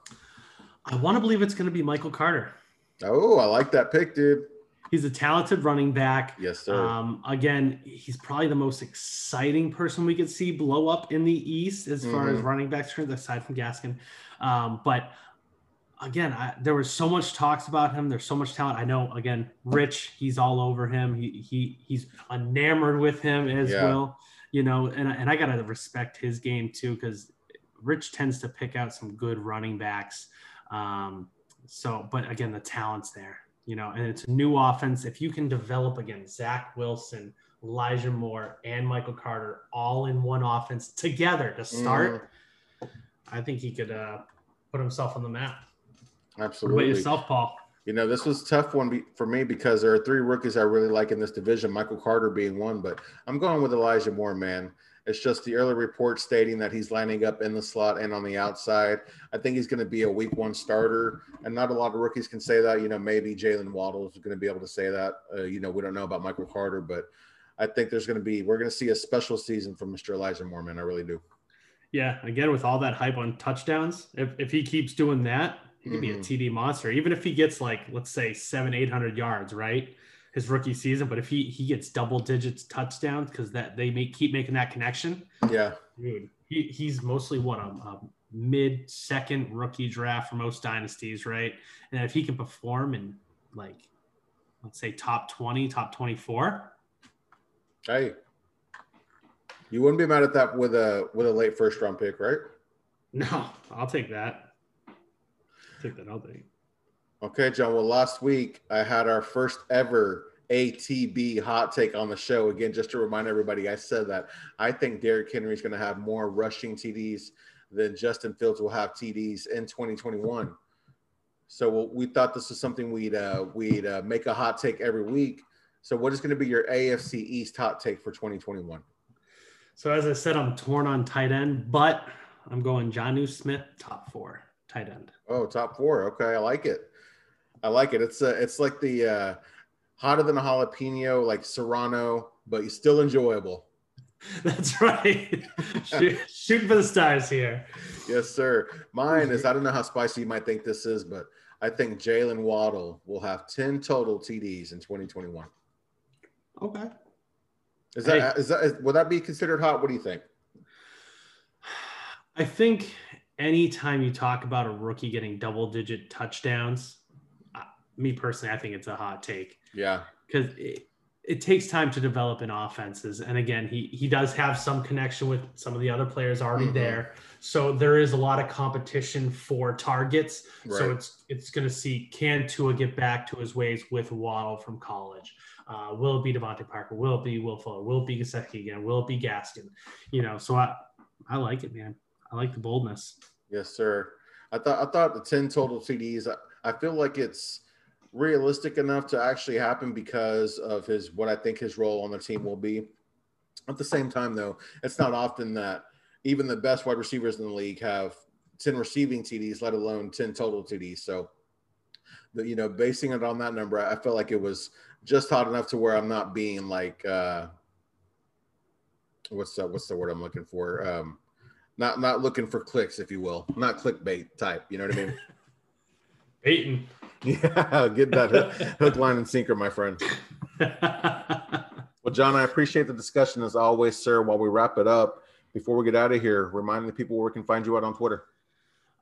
F: I want to believe it's going to be Michael Carter.
E: Oh, I like that pick, dude.
F: He's a talented running back.
E: Yes, sir.
F: Um, again, he's probably the most exciting person we could see blow up in the East as far as
E: Mhm.
F: running backs aside from Gaskin. Um, but again, I, there was so much talks about him. There's so much talent. I know. Again, Rich, he's all over him. He he he's enamored with him as
E: Yeah.
F: well. You know, and I- and I gotta respect his game too because Rich tends to pick out some good running backs. Um, so, but again, the talent's there, you know, and it's a new offense. If you can develop again, Zach Wilson, Elijah Moore, and Michael Carter all in one offense together to start, I think he could uh, put himself on the map. What about
E: Absolutely.
F: yourself, Paul?
E: You know, this was a tough one for me because there are three rookies I really like in this division, Michael Carter being one, but I'm going with Elijah Moore, man. It's just the early report stating that he's lining up in the slot and on the outside. I think he's going to be a week one starter, and not a lot of rookies can say that. You know, maybe Jaylen Waddle is going to be able to say that. Uh, you know, we don't know about Michael Carter, but I think there's going to be, we're going to see a special season from Mr. Elijah Moore, man. I really do.
F: Yeah, again with all that hype on touchdowns, if, if he keeps doing that, he could be a
E: Mhm.
F: TD monster. Even if he gets like let's say seven, eight hundred yards, right? His rookie season, but if he he gets double digits touchdowns because that they make keep making that connection,
E: Yeah.
F: dude, he, he's mostly what a, a mid second rookie draft for most dynasties, right? And if he can perform in like let's say top twenty, top twenty four,
E: Hey, you wouldn't be mad at that with a with a late first round pick, right?
F: no, I'll take that. Take that all day.
E: Okay, John. Well, last week I had our first ever ATB hot take on the show. Again, just to remind everybody, I said that I think Derrick Henry is going to have more rushing TDs than Justin Fields will have TDs in 2021. So we thought this was something we'd uh, we'd uh, make a hot take every week. So what is going to be your AFC East hot take for 2021?
F: So as I said, I'm torn on tight end, but I'm going Jonnu Smith, top four tight end.
E: Oh, top four. Okay, I like it. I like it. It's uh, it's like the uh, hotter than a jalapeno, like Serrano, but still enjoyable.
F: That's right. Shoot, shooting for the stars here.
E: Yes, sir. Mine is I don't know how spicy you might think this is, but I think Jaylen Waddle will have 10 total TDs in 2021.
F: Okay.
E: Is that is that is, will that be considered hot? What do you think?
F: I think anytime you talk about a rookie getting double digit touchdowns, me personally, I think it's a hot take.
E: Yeah.
F: because it, it takes time to develop in offenses. And again, he he does have some connection with some of the other players already
E: Mhm.
F: there. So there is a lot of competition for targets. So it's it's going to see can Tua get back to his ways with Waddle from college? Uh, will it be DeVante Parker? Will it be Will Fuller? Will it be Gesicki again? Will it be Gaskin? You know, so I I like it, man. I like the boldness.
E: Yes, sir. I thought I thought the 10 total TDs, I, I feel like it's realistic enough to actually happen because of his what I think his role on the team will be. At the same time, though, it's not often that even the best wide receivers in the league have 10 receiving TDs, let alone 10 total TDs. So you know, basing it on that number, I felt like it was just hot enough to where I'm not being like uh what's the what's the word I'm looking for? Um not not looking for clicks, if you will, not clickbait type. You know what I mean?
F: Peyton.
E: yeah, get that hook, hook, line, and sinker, my friend. Well, John, I appreciate the discussion as always, sir. While we wrap it up, before we get out of here, remind the people where we can find you out on Twitter.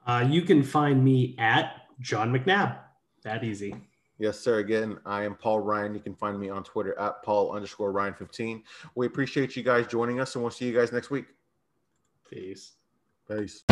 F: uh, you can find me at John McNabb. That easy.
E: Yes, sir. Again, I am Paul Ryan. You can find me on Twitter at Paul underscore Ryan 15. We appreciate you guys joining us, and we'll see you guys next week.
F: Peace.
E: Peace.